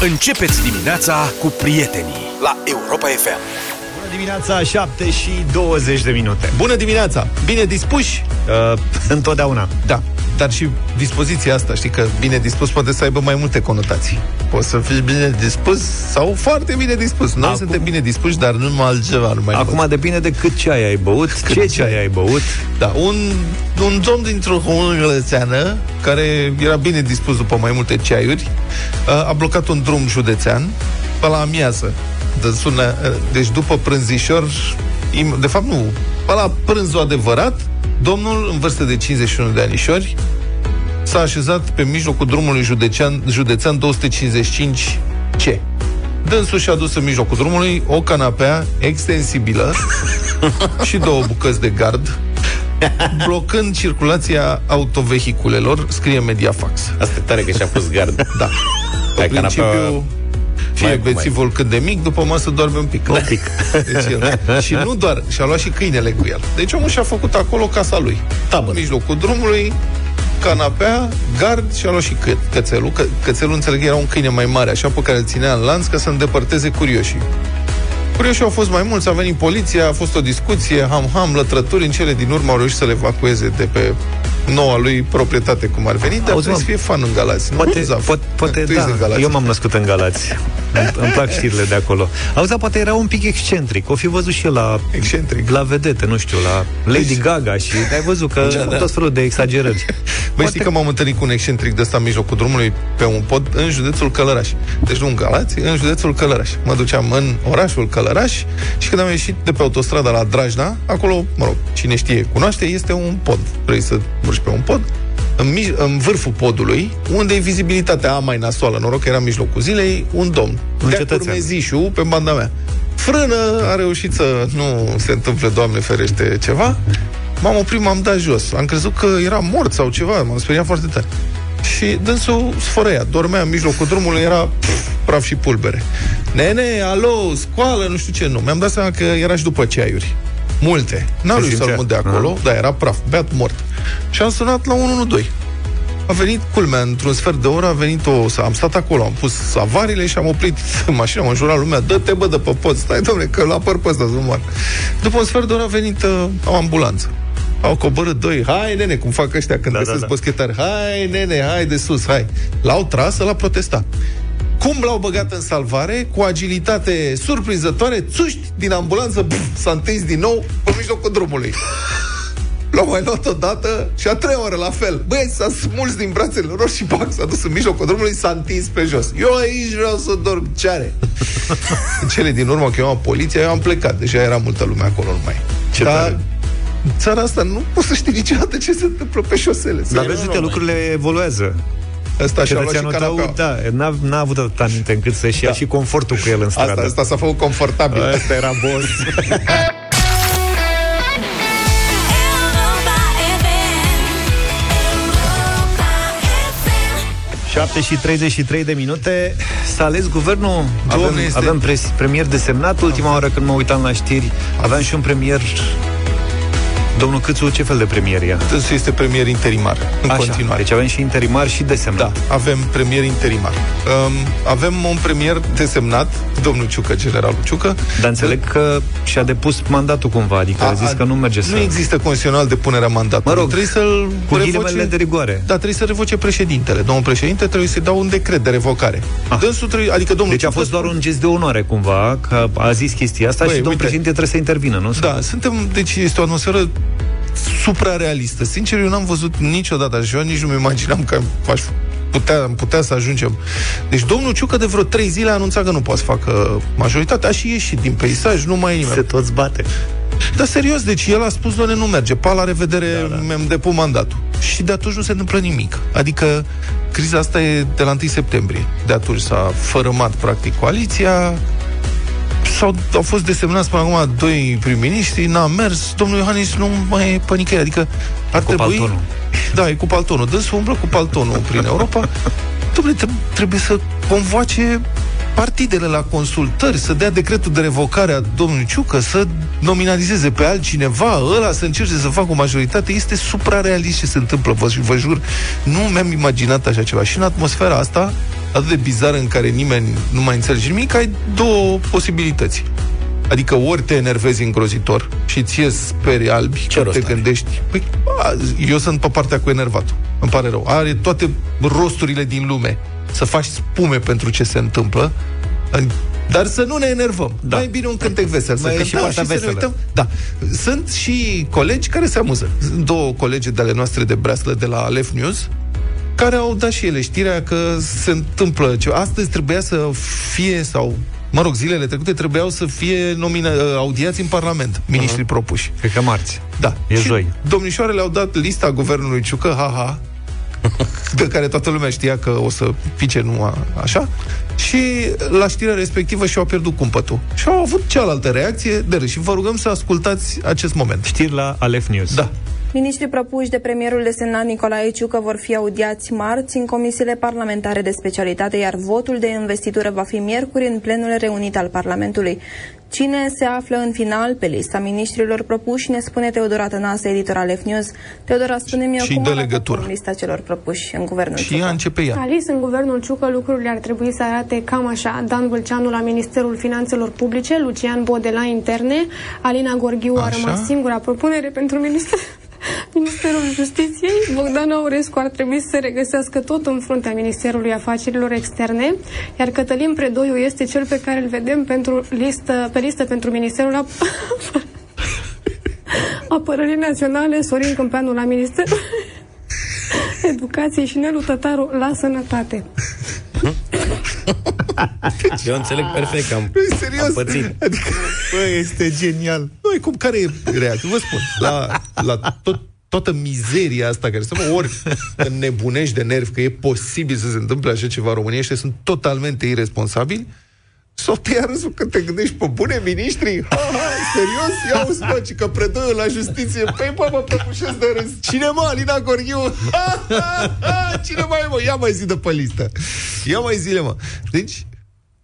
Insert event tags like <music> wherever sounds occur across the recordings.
Începeți dimineața cu prietenii la Europa FM. Bună dimineața, 7 și 20 de minute. Bună dimineața! Bine dispuși? Uh, <laughs> întotdeauna. Da. Dar și dispoziția asta, știi că bine dispus poate să aibă mai multe conotații. Poți să fii bine dispus sau foarte bine dispus. Noi Acum- suntem bine dispuși, dar nu numai altceva. Nu mai Acum mult. depinde de cât ceai ai băut, Cât ce ceai. ceai ai băut. Da, un, un domn dintr-o comună gălățeană, care era bine dispus după mai multe ceaiuri, a blocat un drum județean pe la amiază. De sună, deci după prânzișor, im- de fapt nu, pe la prânzul adevărat, domnul, în vârstă de 51 de anișori, s-a așezat pe mijlocul drumului județean, județean 255C. Dânsul și-a dus în mijlocul drumului o canapea extensibilă <laughs> și două bucăți de gard, blocând circulația autovehiculelor, scrie Mediafax. Asta e tare că și-a pus gard. Da. În Ai principiu, canapea- fie Mai- bețivul cât de mic, după masă doarme un pic. Un pic. <laughs> Deci el. și nu doar, și-a luat și câinele cu el. Deci omul și-a făcut acolo casa lui. Tabără. În mijlocul drumului, canapea, gard și a luat și că, cățelul. Că, cățelul, înțeleg, era un câine mai mare, așa, pe care îl ținea în lanț ca să îndepărteze curioșii. Curioșii au fost mai mulți, a venit poliția, a fost o discuție, ham-ham, lătrături, în cele din urmă au reușit să le evacueze de pe noua lui proprietate cum ar veni, dar Auzi, trebuie mă, să fie fan în Galați. nu? Poate, Zaf. poate, poate Tu ești da. din Galați. Eu m-am născut în Galați. Îmi, îmi plac știrile de acolo. Auzi, dar poate era un pic excentric. O fi văzut și el la, Excentric. la vedete, nu știu, la Lady Gaga și ai văzut că <laughs> Da, da, da. tot felul de exagerări. Băi, știi că m-am întâlnit cu un excentric de ăsta în mijlocul drumului pe un pod în județul Călăraș. Deci nu în Galați, în județul Călăraș. Mă duceam în orașul Călăraș și când am ieșit de pe autostrada la Drajna, acolo, mă rog, cine știe, cunoaște, este un pod. Vrei să urci pe un pod? În, mij- în vârful podului, unde e vizibilitatea a mai nasoală, noroc că era în mijlocul zilei, un domn. Un de cetățean. Urmezișu, pe banda mea. Frână, a reușit să nu se întâmple, Doamne ferește, ceva. M-am oprit, m-am dat jos. Am crezut că era mort sau ceva, m-am speriat foarte tare. Și dânsul sfărăia, dormea în mijlocul drumului, era pf, praf și pulbere. Nene, alo, scoală, nu știu ce, nu. Mi-am dat seama că era și după ceaiuri. Multe. N-am Se reușit să-l simțea. mut de acolo, dar era praf, beat mort. Și am sunat la 112. A venit, culmea, într-un sfert de oră a venit o... Am stat acolo, am pus avarile și am oprit <laughs> mașina, am înjurat lumea, dă-te bă de pe pod, stai domnule, că la păr pe ăsta, să moar. După un sfert de oră a venit uh, o ambulanță. Au coborât doi, hai nene, cum fac ăștia când Da, da, da, găsesc da. da, boschetari, hai nene, hai de sus, hai. L-au tras, l-a protestat. Cum l-au băgat în salvare? Cu agilitate surprinzătoare, țuști din ambulanță, pf, s-a întins din nou pe mijlocul drumului. L-au mai luat odată și a treia oră la fel. Băi, s-a smuls din brațele lor și pac, s-a dus în mijlocul drumului, s-a întins pe jos. Eu aici vreau să dorm, ce are? în cele din urmă, că eu am poliția, eu am plecat. Deja era multă lume acolo numai. Ce Dar tare. în țara asta nu poți să știi niciodată ce se întâmplă pe șosele. Dar Să- vezi, uite, lucrurile evoluează. Ăsta și-a luat și Cetățeanul tău, canapeaua. da, n-a, n-a avut atâta minte încât să-și ia Da. și confortul cu el în stradă. Asta, asta s-a făcut confortabil. Asta era boss. Europa FM. Europa FM. 7 și 33 de minute S-a ales guvernul Doamne, Avem, este- avem pres, premier desemnat Ultima oară când mă uitam la știri Aveam și un premier Domnul Câțu, ce fel de premier e? Dânsul este premier interimar, în Așa, continuare. Deci avem și interimar și Da, desemnat avem premier interimar. Um, avem un premier desemnat, domnul Ciucă, generalul Ciucă. Dar înțeleg că și-a depus mandatul cumva Adică a, zis că nu merge să... Nu există constituțional depunerea mandatului. Mă rog, trebuie să-l Cu revoce- ghilimele de rigoare Da, trebuie să revoce președintele. Domnul președinte trebuie să-i dau un decret de revocare. Ah. Dânsul trebuie, adică domnul Deci a Ciucă fost doar spune- un gest de onoare cumva Că a zis chestia asta Băi, și domnul uite. președinte trebuie să intervină, nu? Da, suntem, deci este o atmosferă suprarealistă. Sincer, eu n-am văzut niciodată așa, nici nu-mi imaginam că aș putea, am putea să ajungem. Deci domnul Ciucă de vreo trei zile a anunțat că nu poate să facă majoritatea, a și ieșit din peisaj, nu mai e nimeni. Se toți bate Dar serios, deci el a spus, doamne, nu merge, pa, la revedere, da, da. mi-am depus mandatul. Și de atunci nu se întâmplă nimic. Adică criza asta e de la 1 septembrie. De atunci s-a fărâmat, practic, coaliția, sau au fost desemnați până acum doi prim-ministri, n-a mers, domnul Iohannis nu mai e pe nicăieri. Adică ar Cu trebui... paltonul. Da, e cu paltonul. Dânsul umblă cu paltonul prin Europa. <laughs> Domnule, tre- trebuie să convoace partidele la consultări, să dea decretul de revocare a domnului Ciucă, să nominalizeze pe altcineva, ăla să încerce să facă o majoritate, este suprarealist ce se întâmplă, vă, vă jur. Nu mi-am imaginat așa ceva. Și în atmosfera asta, atât de bizară în care nimeni nu mai înțelege nimic, ai două posibilități. Adică ori te enervezi îngrozitor și ți ies sperii albi Ce când rost te are? gândești. Păi, a, eu sunt pe partea cu enervatul. Îmi pare rău. Are toate rosturile din lume să faci spume pentru ce se întâmplă, în- dar să nu ne enervăm. Da. Mai bine un cântec vesel, să Mai e cântăm și partea și să ne veselă. uităm. Da. Sunt și colegi care se amuză. Sunt două colege de ale noastre de breaslă de la Alef News, care au dat și ele știrea că se întâmplă ceva. Astăzi trebuia să fie, sau, mă rog, zilele trecute trebuiau să fie nomina, audiați în Parlament, miniștrii uh-huh. propuși. Cred că marți. Da. E și joi. domnișoarele au dat lista guvernului Ciucă, ha-ha, <laughs> de care toată lumea știa că o să pice nu a, așa, și la știrea respectivă și-au pierdut cumpătul. Și au avut cealaltă reacție de râs. Și vă rugăm să ascultați acest moment. Știri la Alef News. Da. Ministrii propuși de premierul desemnat Nicolae Ciucă vor fi audiați marți în comisiile parlamentare de specialitate, iar votul de investitură va fi miercuri în plenul reunit al Parlamentului. Cine se află în final pe lista ministrilor propuși, ne spune Teodora Tănase, editor al F-News. Teodora, spune-mi Și cum dă arată legătura. acum lista celor propuși în guvernul Și Ciucă. ea începe ea. Alice, în guvernul Ciucă, lucrurile ar trebui să arate cam așa. Dan Vâlceanu la Ministerul Finanțelor Publice, Lucian Bode la Interne, Alina Gorghiu a Așa. rămas singura propunere pentru minister... Ministerul Justiției. Bogdan Aurescu ar trebui să se regăsească tot în fruntea Ministerului Afacerilor Externe, iar Cătălin Predoiu este cel pe care îl vedem pentru listă, pe listă pentru Ministerul Ap- <laughs> Apărării Naționale, Sorin Câmpeanu la Ministerul <laughs> Educației și Nelu Tătaru la Sănătate. <laughs> Eu înțeleg perfect că am, Păi, Serios? am pățit. Adică, bă, este genial. Noi, cum, care e reacția? Vă spun, la, la tot, toată mizeria asta care se mă, ori înnebunești de nervi că e posibil să se întâmple așa ceva în România și sunt totalmente irresponsabili, sau te ia râsul când te gândești pe bune ministri? Ha, ha, serios? Ia uzi, mă, ci că predă la justiție. Păi, bă, mă prăbușesc de râs. Cine, mă? Alina Gorghiu? Ha, ha, ha, cine mai e, mă? Ia mai zi de pe listă. Ia mai zile, mă. Deci,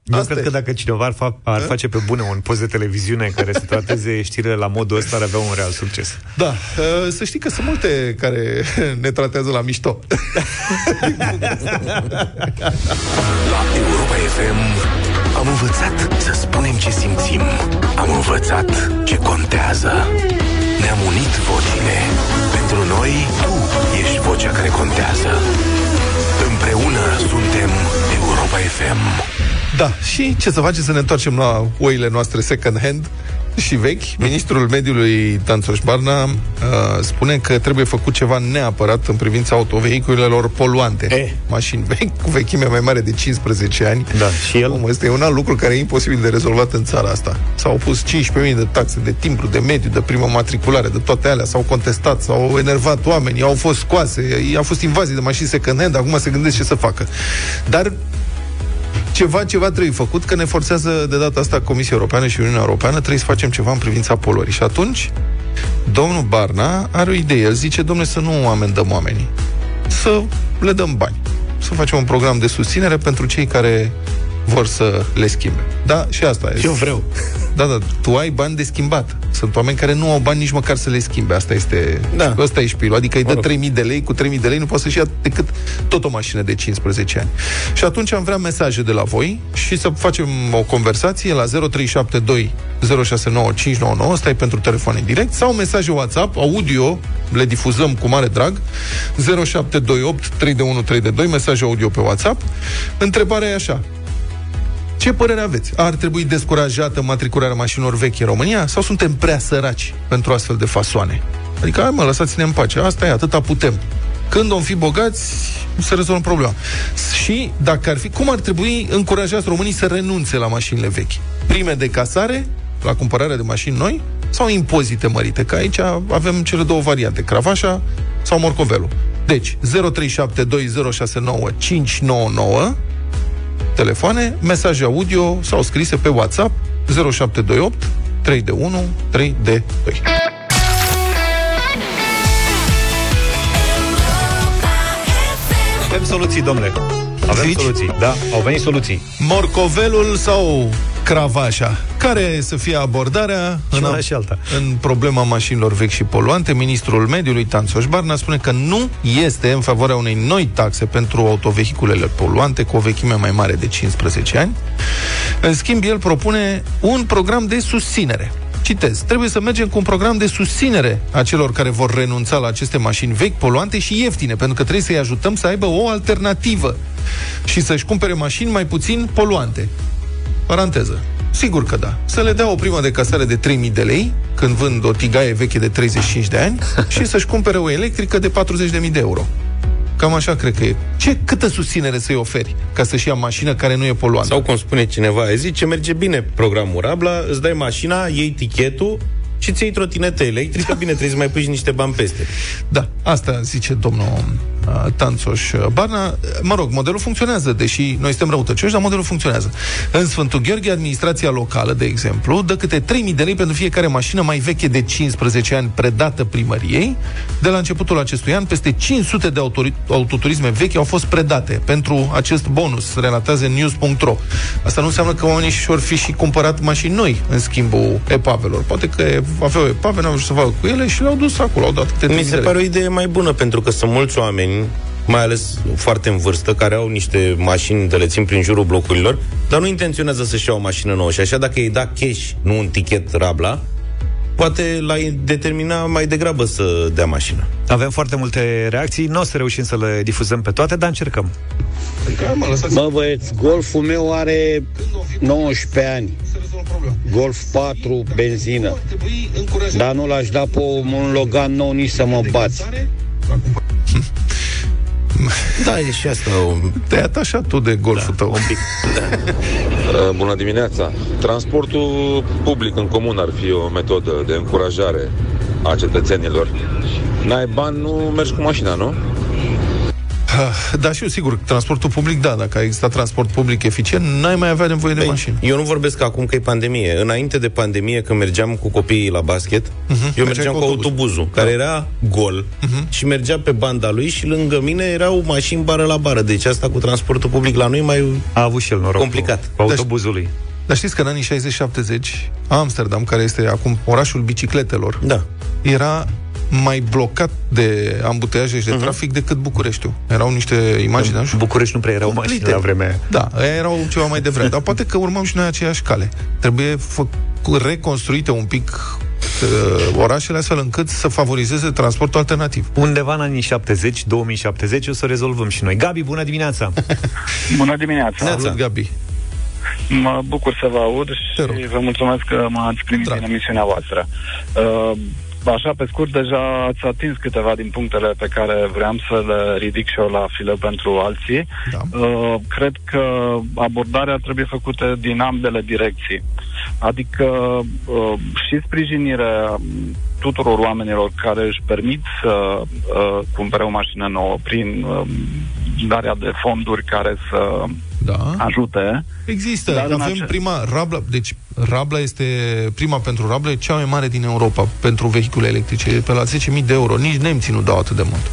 Eu Asta cred e. că dacă cineva ar, fa- ar face pe bune un post de televiziune care să trateze știrile la modul ăsta, ar avea un real succes. Da, uh, să știi că sunt multe care ne tratează la mișto. La Europa FM am învățat să spunem ce simțim. Am învățat ce contează. Ne-am unit vocile. Pentru noi, tu ești vocea care contează. Împreună suntem Europa FM. Da, și ce să facem să ne întoarcem la oile noastre second hand și vechi. Ministrul mediului Tanțoș Barna uh, spune că trebuie făcut ceva neapărat în privința autovehiculelor poluante. Eh. Mașini vechi cu vechime mai mare de 15 ani. Da, și el? Om, Ăsta e un alt lucru care e imposibil de rezolvat în țara asta. S-au pus 15.000 de taxe de timbru, de mediu, de primă matriculare, de toate alea. S-au contestat, s-au enervat oamenii, au fost scoase, a fost invazii de mașini second hand, acum se gândesc ce să facă. Dar ceva, ceva trebuie făcut, că ne forțează de data asta Comisia Europeană și Uniunea Europeană, trebuie să facem ceva în privința poluării. Și atunci, domnul Barna are o idee. El zice, domnule, să nu amendăm oamenii, să le dăm bani. Să facem un program de susținere pentru cei care vor să le schimbe. Da, și asta e. Eu vreau. Da, da, tu ai bani de schimbat. Sunt oameni care nu au bani nici măcar să le schimbe. Asta este, Da. asta e șpilul. Adică îi dă Mă rog. 3000 de lei, cu 3000 de lei nu poți să-și ia decât tot o mașină de 15 ani. Și atunci am vrea mesaje de la voi și să facem o conversație la 0372 069599, stai pentru telefon în direct, sau mesaje WhatsApp, audio, le difuzăm cu mare drag, 0728 3132, mesaje audio pe WhatsApp. Întrebarea e așa, ce părere aveți? Ar trebui descurajată matricularea mașinilor vechi în România sau suntem prea săraci pentru astfel de fasoane? Adică, hai mă, lăsați-ne în pace. Asta e, atâta putem. Când vom fi bogați, se rezolvă problema. Și, dacă ar fi, cum ar trebui încurajați românii să renunțe la mașinile vechi? Prime de casare, la cumpărarea de mașini noi, sau impozite mărite? Că aici avem cele două variante, cravașa sau morcovelul. Deci, 0372069599 telefoane, mesaje audio sau scrise pe WhatsApp 0728 3 de 1 3 de 2. Avem soluții, domnule. Avem Zici? soluții. Da, au venit soluții. Morcovelul sau Cravașa. Care să fie abordarea Și în, una și alta. în problema mașinilor vechi și poluante? Ministrul Mediului, Tanțoș Barna, spune că nu este în favoarea unei noi taxe pentru autovehiculele poluante cu o vechime mai mare de 15 ani. În schimb, el propune un program de susținere. Citez, trebuie să mergem cu un program de susținere a celor care vor renunța la aceste mașini vechi, poluante și ieftine, pentru că trebuie să-i ajutăm să aibă o alternativă și să-și cumpere mașini mai puțin poluante. Paranteză. Sigur că da. Să le dea o primă de casare de 3000 de lei, când vând o tigaie veche de 35 de ani, <laughs> și să-și cumpere o electrică de 40.000 de euro. Cam așa cred că e. Ce, câtă susținere să-i oferi ca să-și ia mașină care nu e poluantă? Sau cum spune cineva, ai zice, merge bine programul Rabla, îți dai mașina, iei tichetul și ți iei trotinetă electrică, bine, trebuie să mai pui și niște bani peste. Da, asta zice domnul uh, Tanțoș uh, Barna. Mă rog, modelul funcționează, deși noi suntem răutăcioși, dar modelul funcționează. În Sfântul Gheorghe, administrația locală, de exemplu, dă câte 3.000 de lei pentru fiecare mașină mai veche de 15 ani predată primăriei. De la începutul acestui an, peste 500 de autori- autoturisme vechi au fost predate pentru acest bonus, relatează news.ro. Asta nu înseamnă că oamenii și-or fi și cumpărat mașini noi în schimbul epavelor. Poate că aveau epave, n-au vrut să facă cu ele și le-au dus acolo, au dat câte Mi 3.000 se de lei. pare o idee mai bună, pentru că sunt mulți oameni, mai ales foarte în vârstă, care au niște mașini de le țin prin jurul blocurilor, dar nu intenționează să-și ia o mașină nouă. Și așa, dacă îi da cash, nu un tichet rabla, poate l-ai determina mai degrabă să dea mașină. Avem foarte multe reacții, nu o să reușim să le difuzăm pe toate, dar încercăm. Bă, băieți, golful meu are 19 ani. Golf 4, benzină. Dar nu l-aș da pe un Logan nou nici să mă bați. <laughs> Da, e și asta o... Te-ai atașat tu de golful tău. un pic. Uh, <laughs> Bună dimineața! Transportul public în comun ar fi o metodă de încurajare a cetățenilor. N-ai bani, nu mergi cu mașina, nu? Da, și eu, sigur, transportul public, da, dacă a existat transport public eficient, n-ai mai avea nevoie de Păi, mașină. Eu nu vorbesc acum că e pandemie. Înainte de pandemie, când mergeam cu copiii la basket, uh-huh. eu Mergeai mergeam cu cu autobuz. autobuzul, care era gol uh-huh. și mergea pe banda lui și lângă mine erau mașini bară la bară. Deci asta cu transportul public la noi mai... A avut și el noroc Complicat. cu, cu autobuzul lui. Dar știți că în anii 60-70, Amsterdam, care este acum orașul bicicletelor, Da. era mai blocat de ambuteiaje și de trafic decât Bucureștiul. Erau niște imagini, nu știu, București nu prea erau mașini cumplite. la vremea aia. Da, aia erau ceva mai devreme. Dar poate că urmăm și noi aceeași cale. Trebuie fă- reconstruite un pic uh, orașele astfel încât să favorizeze transportul alternativ. Undeva în anii 70, 2070, o să rezolvăm și noi. Gabi, bună dimineața! <laughs> Bună dimineața! Salut, Gabi! Mă bucur să vă aud Te rog. și vă mulțumesc că m-ați primit Drag. în emisiunea voastră. Uh, Așa, pe scurt, deja ați atins câteva din punctele pe care vreau să le ridic și eu la filă pentru alții. Da. Uh, cred că abordarea trebuie făcută din ambele direcții. Adică uh, și sprijinirea tuturor oamenilor care își permit să uh, cumpere o mașină nouă prin uh, darea de fonduri care să Da. ajute. Există, Dar în avem ace- prima Rabla, deci Rabla este prima pentru Rabla, e cea mai mare din Europa pentru vehicule electrice, e pe la 10.000 de euro. Nici nemții nu dau atât de mult.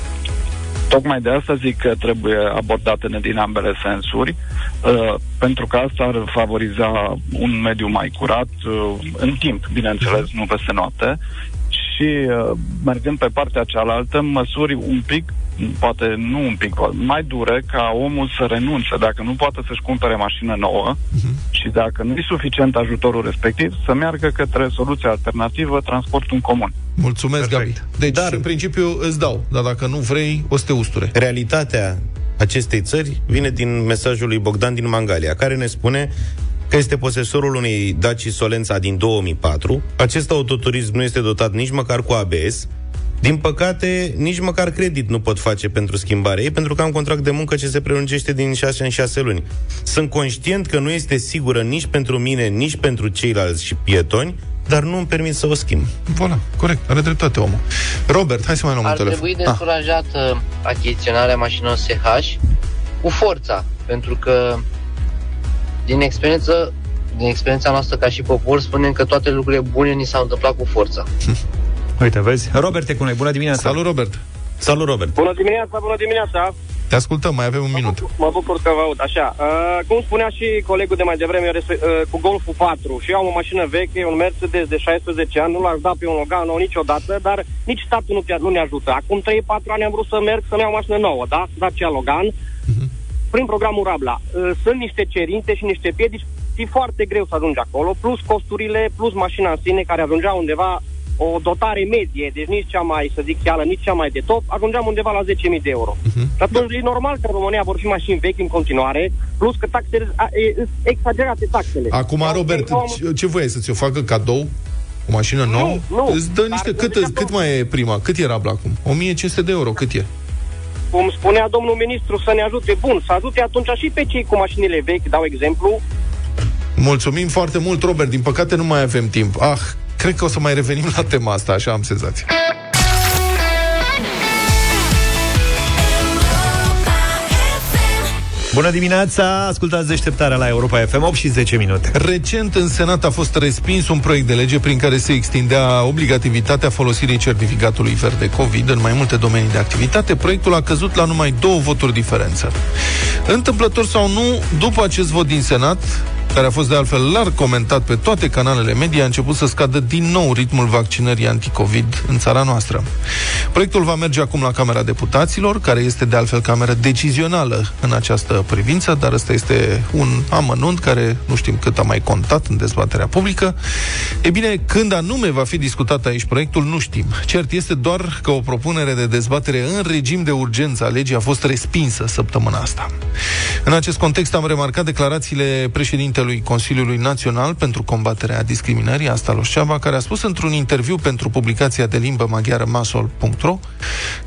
Tocmai de asta zic că trebuie abordate din ambele sensuri, uh, pentru că asta ar favoriza un mediu mai curat uh, în timp, bineînțeles, nu peste noapte. Și uh, mergând pe partea cealaltă, măsuri un pic, poate nu un pic, mai dure ca omul să renunțe, dacă nu poate să-și cumpere mașină nouă și dacă nu e suficient ajutorul respectiv, să meargă către soluția alternativă, transportul în comun. Mulțumesc, Perfect. Gabi. Deci, Dar- Dar... în principiu, îți dau, dar dacă nu vrei, o să te usture. Realitatea acestei țări vine din mesajul lui Bogdan din Mangalia, care ne spune că este posesorul unei Daci Solența din 2004. Acest autoturism nu este dotat nici măcar cu ABS. Din păcate, nici măcar credit nu pot face pentru schimbarea ei, pentru că am contract de muncă ce se prelungește din 6 în 6 luni. Sunt conștient că nu este sigură nici pentru mine, nici pentru ceilalți și pietoni, dar nu îmi permit să o schimb. Voilà, corect, are dreptate omul. Robert, hai să mai luăm Ar un telefon. trebui Ah, descurajată achiziționarea mașinilor SH cu forța, pentru că din experiență din experiența noastră ca și popor, spunem că toate lucrurile bune ni s-au întâmplat cu forța. Uite, vezi? Robert e cu noi, bună dimineața! Salut, Robert! Salut, Robert! Bună dimineața, bună dimineața! Te ascultăm, mai avem un minut. Mă bucur că vă aud. Așa, uh, cum spunea și colegul de mai devreme, eu respe- uh, cu Golful 4 și eu am o mașină veche, un Mercedes de 16 ani, nu l-aș da pe un Logan nou niciodată, dar nici statul nu, te- nu ne ajută. Acum 3-4 ani am vrut să merg să-mi iau o mașină nouă, da? Dacia Logan, prin programul Rabla. Uh, sunt niște cerințe și niște piedici, e foarte greu să ajungi acolo, plus costurile, plus mașina în sine, care ajungea undeva o dotare medie, deci nici cea mai, să zic, chială, nici cea mai de top, ajungeam undeva la 10.000 de euro. Uh-huh. Și atunci e normal că în România vor fi mașini vechi în continuare, plus că taxele, a, e, e, exagerate taxele. Acum, Robert, Eu am- ce- ce voiai să ți-o facă cadou? O mașină nouă? nu, Îți dă dar niște, să cât, zic cât mai e prima? Cât era la acum? 1500 de euro, cât e? Cum spunea domnul ministru, să ne ajute. Bun, să ajute atunci și pe cei cu mașinile vechi, dau exemplu. Mulțumim foarte mult, Robert. Din păcate nu mai avem timp. Ah, cred că o să mai revenim la tema asta, așa am senzația. Bună dimineața, ascultați deșteptarea la Europa FM 8 și 10 minute. Recent în Senat a fost respins un proiect de lege prin care se extindea obligativitatea folosirii certificatului verde COVID în mai multe domenii de activitate. Proiectul a căzut la numai două voturi diferență. Întâmplător sau nu, după acest vot din Senat, care a fost de altfel larg comentat pe toate canalele media, a început să scadă din nou ritmul vaccinării anticovid în țara noastră. Proiectul va merge acum la Camera Deputaților, care este de altfel cameră decizională în această privință, dar ăsta este un amănunt care nu știm cât a mai contat în dezbaterea publică. E bine, când anume va fi discutat aici proiectul, nu știm. Cert este doar că o propunere de dezbatere în regim de urgență a legii a fost respinsă săptămâna asta. În acest context am remarcat declarațiile președintelui Consiliului Național pentru combaterea discriminării, Asta Loșceava, care a spus într-un interviu pentru publicația de limbă maghiară masol.ro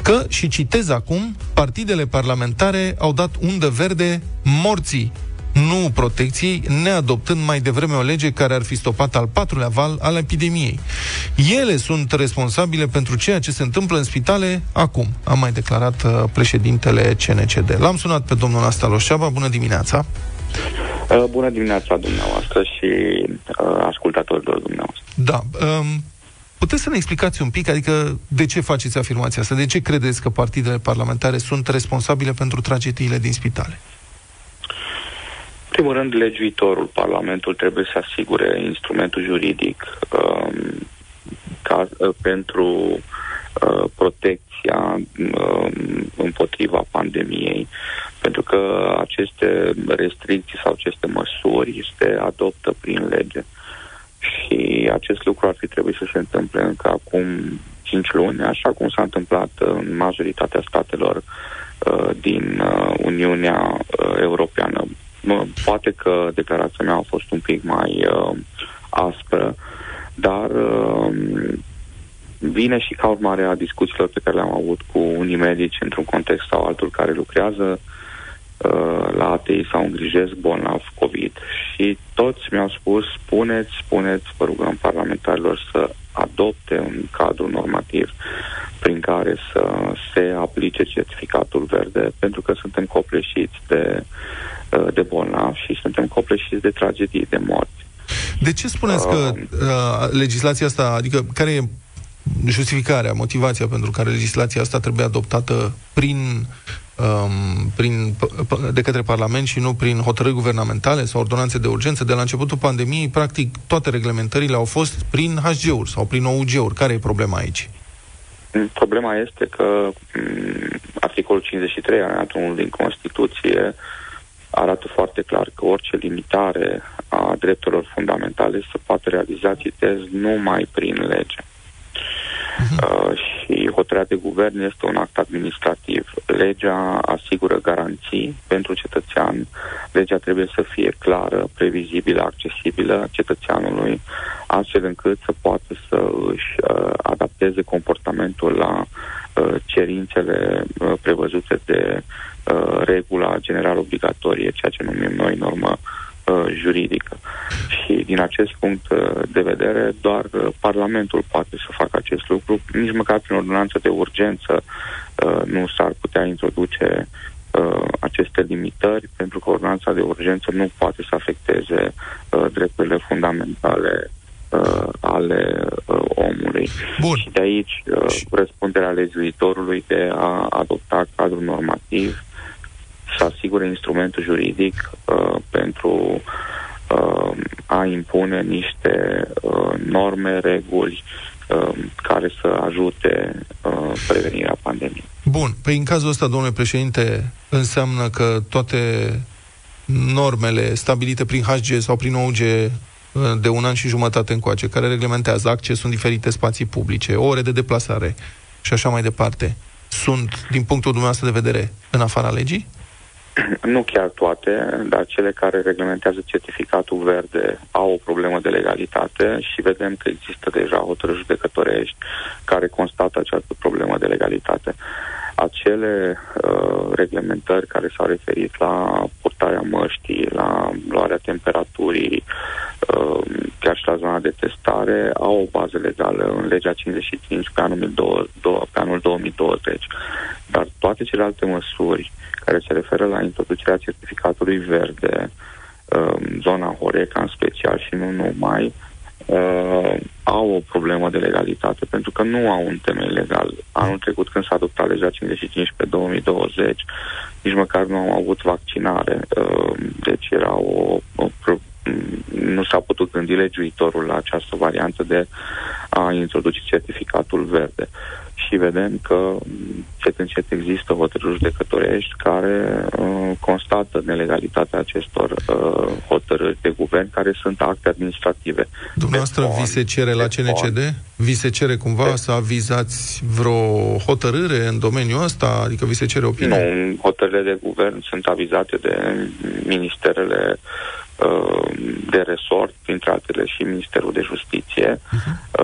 că, și citez acum, partidele parlamentare au dat undă verde morții nu protecției, neadoptând mai devreme o lege care ar fi stopat al patrulea val al epidemiei. Ele sunt responsabile pentru ceea ce se întâmplă în spitale acum, a mai declarat uh, președintele CNCD. L-am sunat pe domnul Asta Loșceava, bună dimineața! Uh, Bună dimineața dumneavoastră și uh, ascultatorilor dumneavoastră. Da. Um, puteți să ne explicați un pic, adică de ce faceți afirmația asta? De ce credeți că partidele parlamentare sunt responsabile pentru tragediile din spitale? În primul rând, legiuitorul, Parlamentul, trebuie să asigure instrumentul juridic um, ca, uh, pentru uh, protecția um, împotriva pandemiei, pentru că aceste restricții sau aceste măsuri se adoptă prin lege. Și acest lucru ar fi trebuit să se întâmple încă acum 5 luni, așa cum s-a întâmplat în majoritatea statelor uh, din uh, Uniunea uh, Europeană. Mă, Poate că declarația mea a fost un pic mai uh, aspră, dar uh, vine și ca urmare a discuțiilor pe care le-am avut cu unii medici într-un context sau altul care lucrează uh, la ATI sau îngrijesc bolnav COVID și toți mi-au spus, spuneți, spuneți, vă rugăm parlamentarilor să adopte un cadru normativ prin care să se aplice certificatul verde, pentru că suntem copleșiți de, uh, de bolnavi și suntem copleșiți de tragedii, de morți. De ce spuneți că uh, legislația asta, adică care e justificarea, motivația pentru care legislația asta trebuie adoptată prin, um, prin, p- p- de către Parlament și nu prin hotărâri guvernamentale sau ordonanțe de urgență? De la începutul pandemiei, practic, toate reglementările au fost prin HG-uri sau prin OUG-uri. Care e problema aici? Problema este că m, articolul 53, alineatul 1 din Constituție, arată foarte clar că orice limitare a drepturilor fundamentale se poate realiza, citez, numai prin lege. Uh, și hotărârea de guvern este un act administrativ. Legea asigură garanții pentru cetățean. Legea trebuie să fie clară, previzibilă, accesibilă cetățeanului, astfel încât să poată să își uh, adapteze comportamentul la uh, cerințele uh, prevăzute de uh, regula general obligatorie, ceea ce numim noi normă uh, juridică. Și din acest punct uh, de vedere, doar uh, Parlamentul poate să facă acest lucru. Nici măcar prin ordonanță de urgență uh, nu s-ar putea introduce uh, aceste limitări, pentru că ordonanța de urgență nu poate să afecteze uh, drepturile fundamentale uh, ale uh, omului. Bun. Și de aici uh, răspunderea legiuitorului de a adopta cadrul normativ să asigure instrumentul juridic uh, pentru uh, a impune niște uh, norme, reguli uh, care să ajute uh, prevenirea pandemiei. Bun, păi în cazul ăsta, domnule președinte, înseamnă că toate normele stabilite prin HG sau prin OUG uh, de un an și jumătate încoace, care reglementează accesul în diferite spații publice, ore de deplasare și așa mai departe, sunt, din punctul dumneavoastră de vedere, în afara legii? <clears throat> Nu chiar toate, dar cele care reglementează certificatul verde au o problemă de legalitate și vedem că există deja hotărâri judecătorești care constată această problemă de legalitate. Acele uh, reglementări care s-au referit la purtarea măștii, la luarea temperaturii, uh, chiar și la zona de testare, au o bază legală în legea 55 pe anul, 2000, pe anul 2020. Dar toate celelalte măsuri care se referă la introducerea certificatului verde, um, zona Horeca în special și nu numai, uh, au o problemă de legalitate, pentru că nu au un temei legal. Anul trecut, când s-a adoptat legea 55 pe 2020, nici măcar nu au avut vaccinare. Uh, deci era o, o pro- nu s-a putut gândi legiuitorul la această variantă de a introduce certificatul verde. Și vedem că încet încet există hotărâri judecătorești care uh, constată nelegalitatea acestor uh, hotărâri de guvern care sunt acte administrative. Dumneavoastră vi se cere la CNCD? Vi se cere cumva să avizați vreo hotărâre în domeniul ăsta? Adică vi se cere opinie? Nu, hotărârile de guvern sunt avizate de ministerele uh, de resort, printre altele și Ministerul de Justiție,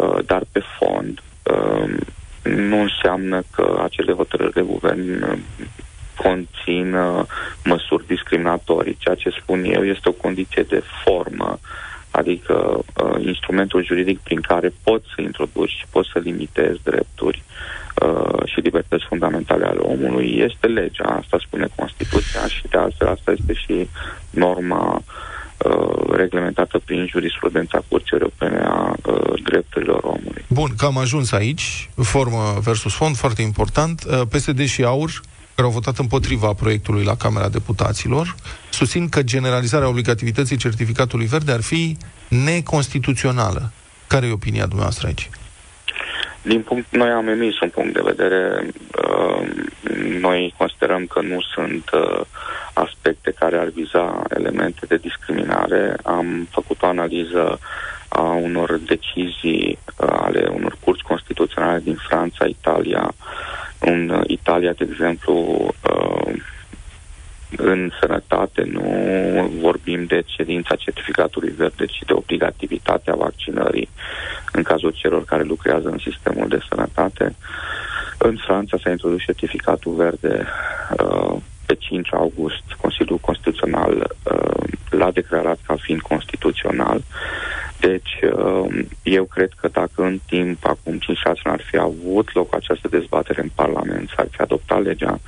uh, dar pe fond uh, nu înseamnă că acele hotărâri de guvern uh, conțin uh, măsuri discriminatorii. Ceea ce spun eu este o condiție de formă, adică uh, instrumentul juridic prin care poți să introduci și poți să limitezi drepturi uh, și libertăți fundamentale ale omului este legea. Asta spune Constituția și de altfel asta este și norma uh, reglementată prin jurisprudența Curții Europene a uh, drepturilor omului. Bun, că am ajuns aici, formă versus fond, foarte important. Uh, PSD și AUR, care au votat împotriva proiectului la Camera Deputaților, susțin că generalizarea obligativității certificatului verde ar fi neconstituțională. Care e opinia dumneavoastră aici? Din punct, noi am emis un punct de vedere. Uh, noi considerăm că nu sunt uh, aspecte care ar viza elemente de discriminare. Am făcut o analiză a unor decizii uh, ale unor curți constituționale din Franța, Italia. În uh, Italia, de exemplu, uh, în sănătate nu vorbim de cerința certificatului verde, ci de obligativitatea vaccinării în cazul celor care lucrează în sistemul de sănătate. În Franța s-a introdus certificatul verde uh, pe 5 august. Consiliul Constituțional uh, l-a declarat ca fiind constituțional. Deci, uh, eu cred că dacă în timp, acum 5-6 ani, ar fi avut loc această dezbatere în Parlament, s-ar fi adoptat legea,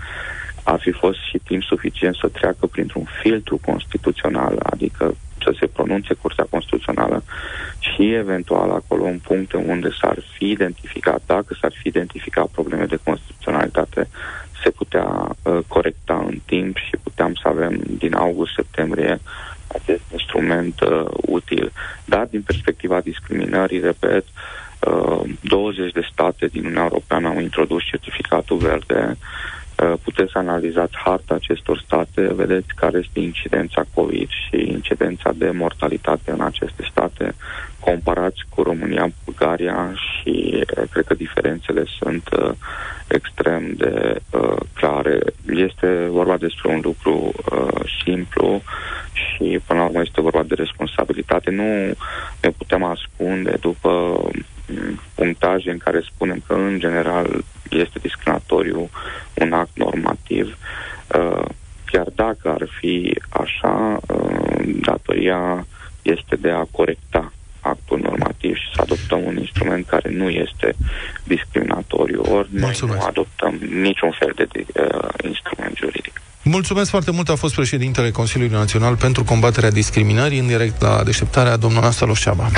ar fi fost și timp suficient să treacă printr-un filtru constituțional, adică să se pronunțe Curtea Constituțională și eventual acolo în puncte unde s-ar fi identificat, dacă s-ar fi identificat probleme de constituționalitate, se putea uh, corecta în timp și puteam să avem din august-septembrie acest instrument uh, util. Dar din perspectiva discriminării, repet, uh, 20 de state din Uniunea Europeană au introdus certificatul verde Uh, puteți să analizați harta acestor state, vedeți care este incidența COVID și incidența de mortalitate în aceste state, comparați cu România, Bulgaria și uh, cred că diferențele sunt uh, extrem de uh, clare. Este vorba despre un lucru uh, simplu și până la urmă este vorba de responsabilitate. Nu ne putem ascunde după mm, punctaje în care spunem că în general este discriminatoriu un act normativ. Uh, chiar dacă ar fi așa, uh, datoria este de a corecta actul normativ și să adoptăm un instrument care nu este discriminatoriu, ori noi nu adoptăm niciun fel de uh, instrument juridic. Mulțumesc foarte mult, a fost președintele Consiliului Național pentru combaterea discriminării, în direct la deșteptarea domnul Asta Ceaba.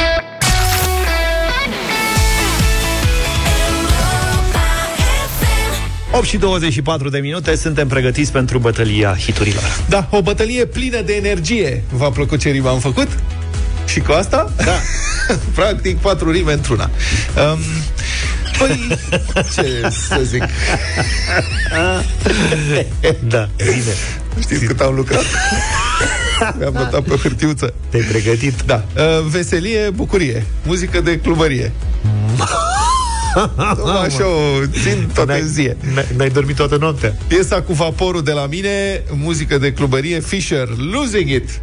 8 și 24 de minute, suntem pregătiți pentru bătălia hiturilor. Da, o bătălie plină de energie. V-a plăcut ce rime am făcut? Și cu asta? Da. <laughs> Practic, patru rime într-una. Um, păi, <laughs> ce să zic? da, bine. Știți cât am lucrat? Mi-am notat pe o hârtiuță. Te-ai pregătit? Da. Uh, veselie, bucurie. Muzică de clubărie. Tocmai așa o țin toată N-ai- zie. n-ai- N-ai dormit toată noaptea. Piesa cu vaporul de la mine, muzică de clubărie, Fisher, Losing It.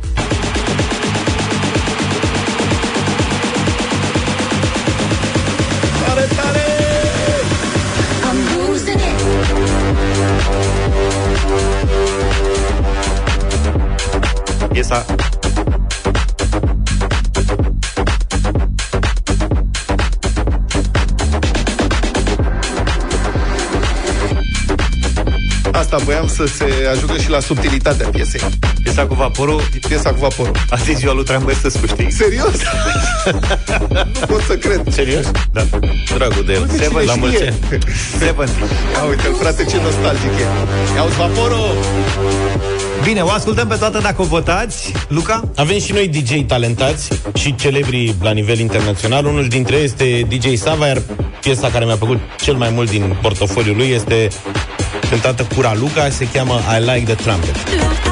Asta voiam să se ajungă și la subtilitatea piesei. Piesa cu vaporul Piesa cu vaporul. Asta e ziua lui Traian Băsescu, știi? Serios? <laughs> nu pot să cred. Serios? Da. Dragul de el. Uite, cine La mulți știe? ani. Seven. Ia uite-l, frate, ce nostalgic e. Ia uzi vaporul! Bine, o ascultăm pe toată dacă o votați. Luca? Avem și noi DJ talentați și celebri la nivel internațional. Unul dintre ei este DJ Sava, iar piesa care mi-a plăcut cel mai mult din portofoliul lui este cântată cu Raluca, se cheamă I Like the Trumpet.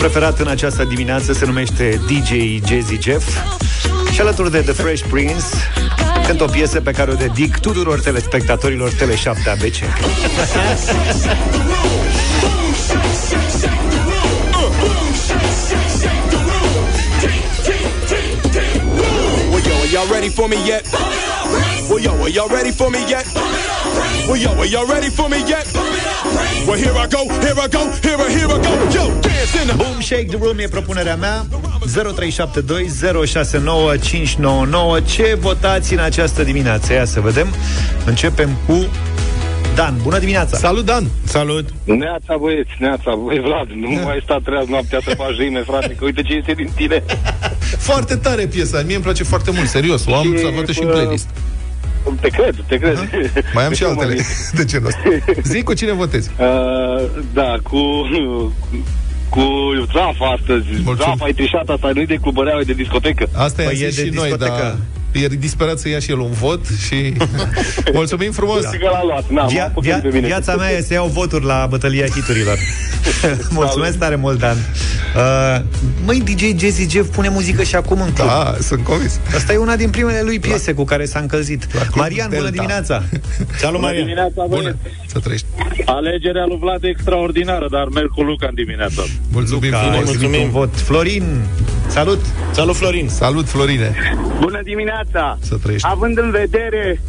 Preferat în această dimineață se numește DJ Jazzy Jeff și alături de The Fresh Prince cânt o piesă pe care o dedic tuturor telespectatorilor Tele7 ABC. Well, yo, are y'all ready for me yet? Well, yo, are y'all ready for me yet? Well, yo, are y'all ready for me yet? Well, here I go, here I go, here I, here I go. Yo, dance in the Boom Shake the Room e propunerea mea 0372069599 Ce votați în această dimineață? Ia să vedem Începem cu Dan, bună dimineața! Salut, Dan! Salut! Neața băieți, neața, băi Vlad, nu <laughs> mai sta treaz noaptea să faci rime, frate, că uite ce este din tine. <laughs> Foarte tare piesa, mie îmi place foarte mult, serios. O am Și, salvată și în bă, playlist. Te cred, te cred. Mai am și Nu mă altele <laughs> mir. de genul ăsta. Zic cu cine votezi. <laughs> Uh, da, cu, cu Zafa astăzi. Mulțumim. Zafa e trișat, asta nu e de clubăreaua, e de discotecă. Asta Păi e e zis de și noi, discotecă. Dar e disperat să ia și el un vot și <laughs> mulțumim frumos. Că l-a luat, na, m-a Via, apucat via, pe mine. viața mea e să iau voturi la bătălia hiturilor. <laughs> Mulțumesc tare mult, Dan. Uh, măi, DJ Jazzy Jeff pune muzică și acum în club. Da, sunt convins. Asta e una din primele lui piese cu care s-a încălzit. Club Marian, bună Delta. dimineața! Salut, Maria! dimineața, Bună, să trăiești. Alegerea lui Vlad e extraordinară, dar merg cu Luca în dimineața. asta. Mulțumim Ca ai frumos. primit mulțumim. un vot. Florin, salut! Salut, Florin! Salut, Florine. Bună dimineața! Să trăiești. Având în vedere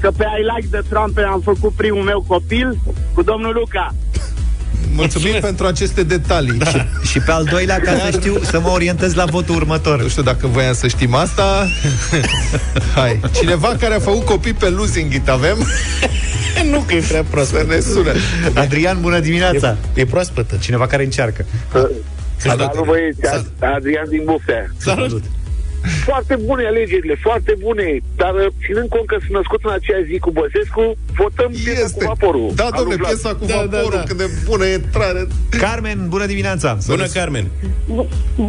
că pe I Like the Trumpet am făcut primul meu copil cu domnul Luca. Mulțumim pentru aceste detalii. Da. Și pe al doilea, ca să știu, să mă orientez la votul următor. Nu știu dacă voiam să știm asta. <laughs> Hai. Cineva care a făcut copii pe Losing It avem? <laughs> nu că e prea prost. Să ne sună. Adrian, bună dimineața! E proaspătă. Cineva care încearcă. Salut băieți, Adrian din Buftea. Salut! Foarte bune alegerile, foarte bune, dar uh, ținând cont că sunt născut în aceea zi cu Băsescu, votăm piesa Este. cu vaporul. Da, Al domnule, lui Vlad. piesa cu Da, da, vaporul, da. cât de bună e trare. Carmen, bună dimineața! Bună, Carmen!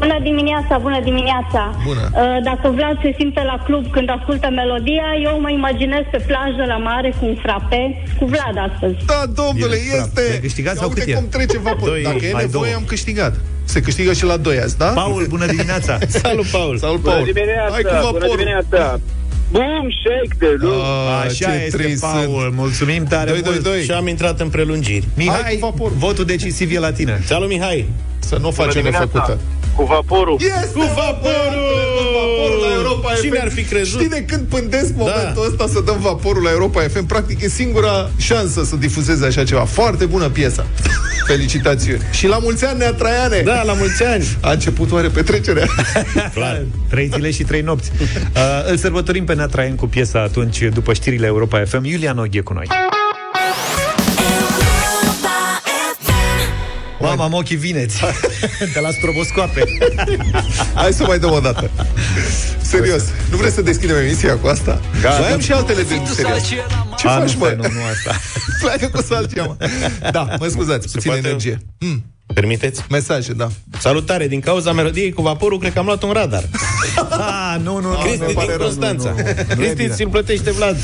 Bună dimineața, bună dimineața! Bună. Uh, Dacă Vlad se simte la club când ascultă melodia, eu mă imaginez pe plajă la mare cu un frape, cu Vlad astăzi. Da, domnule, Bine, este. ai câștigat Ia sau uite cât e? cum trece vaporul. Doi, Dacă e mai nevoie, două. am câștigat. Se câștigă și la 2 azi, da? Paul, bună dimineața! <laughs> Salut, Paul! Salut, Bună Paul. dimineața, Hai cu bună vaporul. dimineața! Boom, shake the room! Ah, Așa ce este, trist Paul. sunt. Mulțumim tare Doi, mult. doi, doi. Și am intrat în prelungiri. Hai Mihai, cu vaporul. votul decisiv e la tine. Salut, Mihai! Să nu o facem dimineața. nefăcută. Cu vaporul! Este Cu vaporul! Vaporul la Europa Europa Cine FM. ar fi crezut? Știi de când pândesc momentul Da. ăsta să dăm vaporul la Europa FM? Practic e singura șansă să difuzeze așa ceva. Foarte bună piesa. Felicitațiuni. Și la mulți ani, Nea Traiane. Da, la mulți ani. A început oare petrecerea? <laughs> Clar. Trei zile și trei nopți. Uh, îl sărbătorim pe Nea Traian cu piesa atunci, după știrile Europa FM. Iulian Oghe cu noi. Mama, am ochii vineți <laughs> De la stroboscoape <laughs> Hai să mai dăm o dată. Serios, nu vreți să deschidem emisia cu asta? Gata. Mai am și altele de serios. Ce A, faci, nu, mă? stai, nu, nu asta <laughs> Pleacă cu salcia, mă. Da, mă scuzați, puțin poate? energie. Hmm. Permiteți? Mesaje, da. Salutare, din cauza melodiei cu vaporul, cred că am luat un radar. <laughs> ah, nu, nu, Cristi nu, din pare rău, Constanța. nu, nu, nu e Cristi bine. ți-l plătește Vlad. <laughs>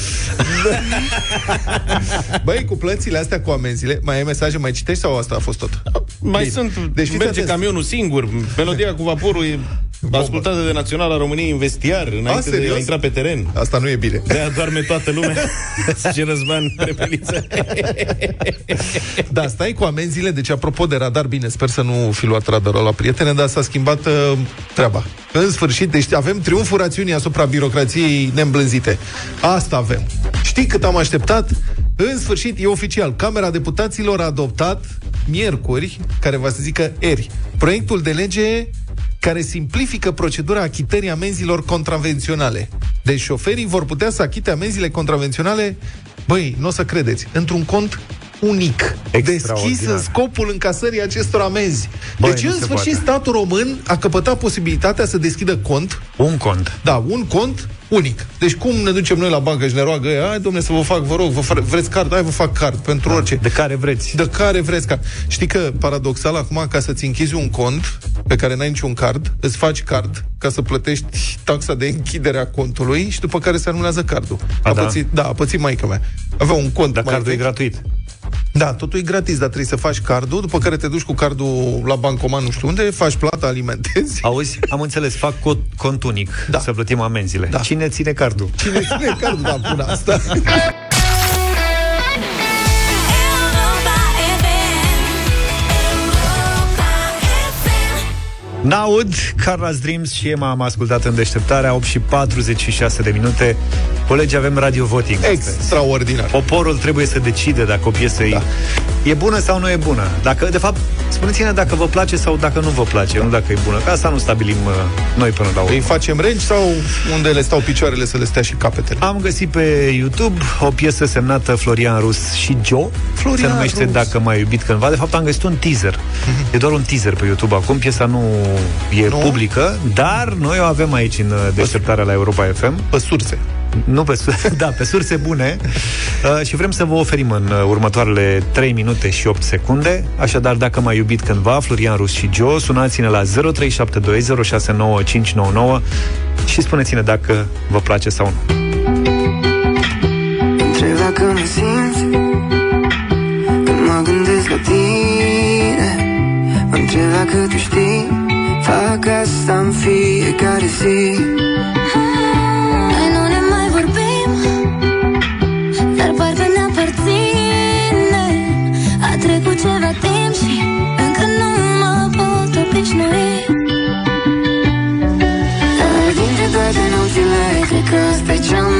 Băi, cu plățile astea, cu amenziile, mai ai mesaje, mai citești sau asta a fost tot? Mai Bine. sunt, Deci deci fiți merge atenți. camionul singur, melodia cu vaporul e ascultată de Naționala României în vestiar, înainte de serios? a intra pe teren. Asta nu e bine. De-aia doarme toată lumea. <laughs> Ce răzban repeliță. Da, stai cu amenziile, deci apropo de radar, bine, sper să nu fi luat radarul la prietene, dar s-a schimbat uh, treaba. În sfârșit, deci avem triumful rațiunii asupra birocrației neîmblânzite. Asta avem. Știi cât am așteptat? În sfârșit, e oficial. Camera Deputaților a adoptat miercuri, care va să zică eri, proiectul de lege care simplifică procedura achitării amenzilor contravenționale. Deci șoferii vor putea să achite amenziile contravenționale, băi, nu o să credeți, într-un cont unic, deschis Extraordinar. în scopul încasării acestor amenzi. Băi, deci, nu în se sfârșit, poate. statul român a căpătat posibilitatea să deschidă cont. Un cont. Da, un cont unic. Deci cum ne ducem noi la bancă și ne roagă ea, hai domne să vă fac, vă rog, vă fa- vreți card? Hai vă fac card pentru Da, orice. de care vreți. De care vreți card. Știi că, paradoxal, acum, ca să-ți închizi un cont pe care n-ai niciun card, îți faci card ca să plătești taxa de închidere a contului și după care se anulează cardul. A, a da? pățit, da, a pățit maica mea. Avea un cont. Dar mai cardul e vechi. gratuit. Da, totul e gratis, dar trebuie să faci cardul, după care te duci cu cardul la bancomat nu știu unde, faci plata, alimentezi. Auzi, am înțeles, fac co- cont unic Da. Să plătim amenziile Da. Cine ține cardul? Cine ține cardul, da, până asta. <laughs> Naud, Carla's Dreams și Emma am ascultat în deșteptarea 8 și 46 de minute Colegi, avem radio voting astăzi. Extraordinar. Poporul trebuie să decide dacă o piesă da. e, e bună sau nu e bună dacă, De fapt, spuneți-ne dacă vă place sau dacă nu vă place Nu dacă e bună, că asta nu stabilim uh, noi până la urmă Îi facem range sau unde le stau picioarele să le stea și capetele? Am găsit pe YouTube o piesă semnată Florian Rus și Joe Florian Se numește Rus. Dacă m-ai iubit cândva De fapt am găsit un teaser E doar un teaser pe YouTube acum Piesa nu e Nu? publică Dar noi o avem aici în uh, deșteptarea la Europa FM Pe surse. Nu pe surse, <laughs> da, pe surse bune. Uh, Și vrem să vă oferim în uh, următoarele 3 minute și 8 secunde. Așadar, dacă m-ai iubit cândva Florian Rus și Joe Sunați-ne la 0372069599 Și spuneți-ne dacă vă place sau nu. Întreb dacă mă simți Când mă gândesc la tine. Mă întreb dacă tu știi Fac asta în fiecare zi. Noi nu ne mai vorbim Dar parcă ne aparține. A trecut ceva timp și Încă nu mă pot obișnui. Dar dintre toate nopțile Cred că asta e cea mai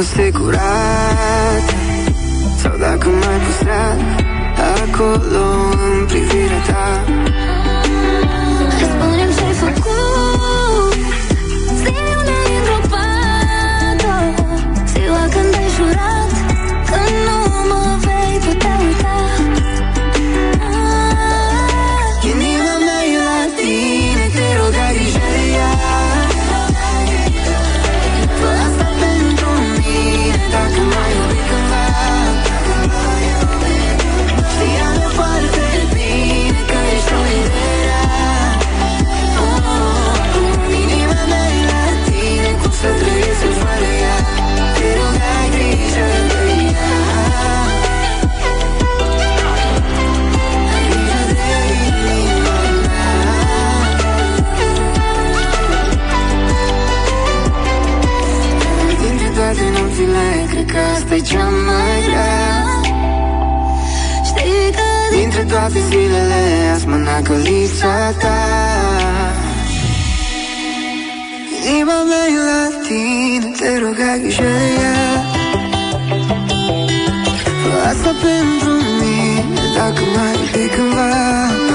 O dragoste curată Sau dacă m-ai păstrat Acolo în privirea ta toate zilele Azi mă nacă lipsa ta Inima mea e la tine Te rog ai grijă de ea Fă asta pentru mine Dacă mai iubi cândva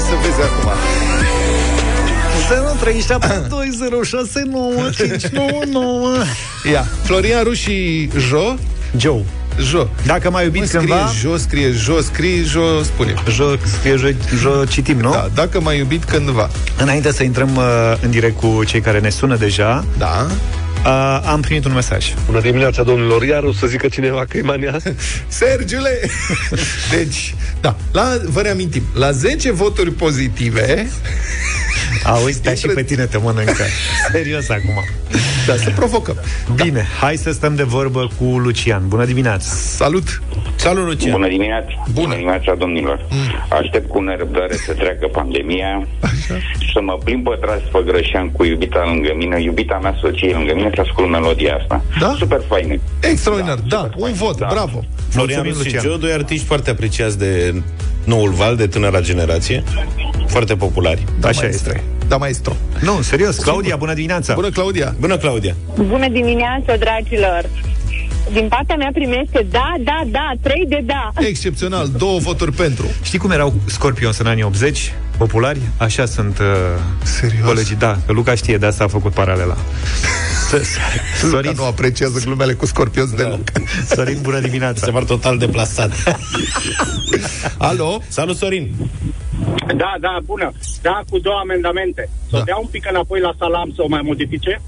stai să vezi acum. 0372069599 <coughs> Ia, Florian Ruși Jo? Joe Jo. Dacă mai iubit scrie cândva Jo, scrie Jo, scrie Jo, spune. Jo, scrie Jo, jo citim, nu? Da, dacă mai iubit cândva. Înainte să intrăm uh, în direct cu cei care ne sună deja Da uh, Am primit un mesaj Bună dimineața, domnilor. Iar o să zică cineva că e mania. <laughs> Sergiule! <laughs> Deci, da, la, vă reamintim, la 10 voturi pozitive Auzi, te și pe tine te mănâncă <laughs> Serios acum Da, să provocăm Bine, hai să stăm de vorbă cu Lucian Bună dimineața Salut! Salut, Lucian Bună dimineața! Bună dimineața, domnilor! Aștept cu nerăbdare să treacă pandemia și să mă plimb pe tras pe Grășan cu iubita lângă mine, iubita mea soție lângă mine, să ascult melodia asta. Da? Super faină. Extraordinar, da, da un vot, da. bravo Florian Mulțumim, și Lucian. Joe, doi artiști foarte apreciați de noul val, de tânăra generație, foarte populari. Da, Așa maestro. este. Da, maestro Nu, serios, Claudia, bună dimineața Bună, Claudia Bună, Claudia! Bună dimineața, dragilor! Din partea mea primește da, da, da, trei de da. Excepțional, două voturi pentru Știi cum erau Scorpions în anii 80? Populari? Așa sunt uh, Serios? colegii, da, că Luca știe, de asta a făcut paralela. <laughs> Luca Sorin, nu apreciază glumele cu scorpion da. deloc Sorin, bună dimineața. Se par total deplasat. <laughs> Alo? Salut, Sorin! Da, da, bună. Da, cu două amendamente. Să Da. dea un pic înapoi la salam să o mai modifice.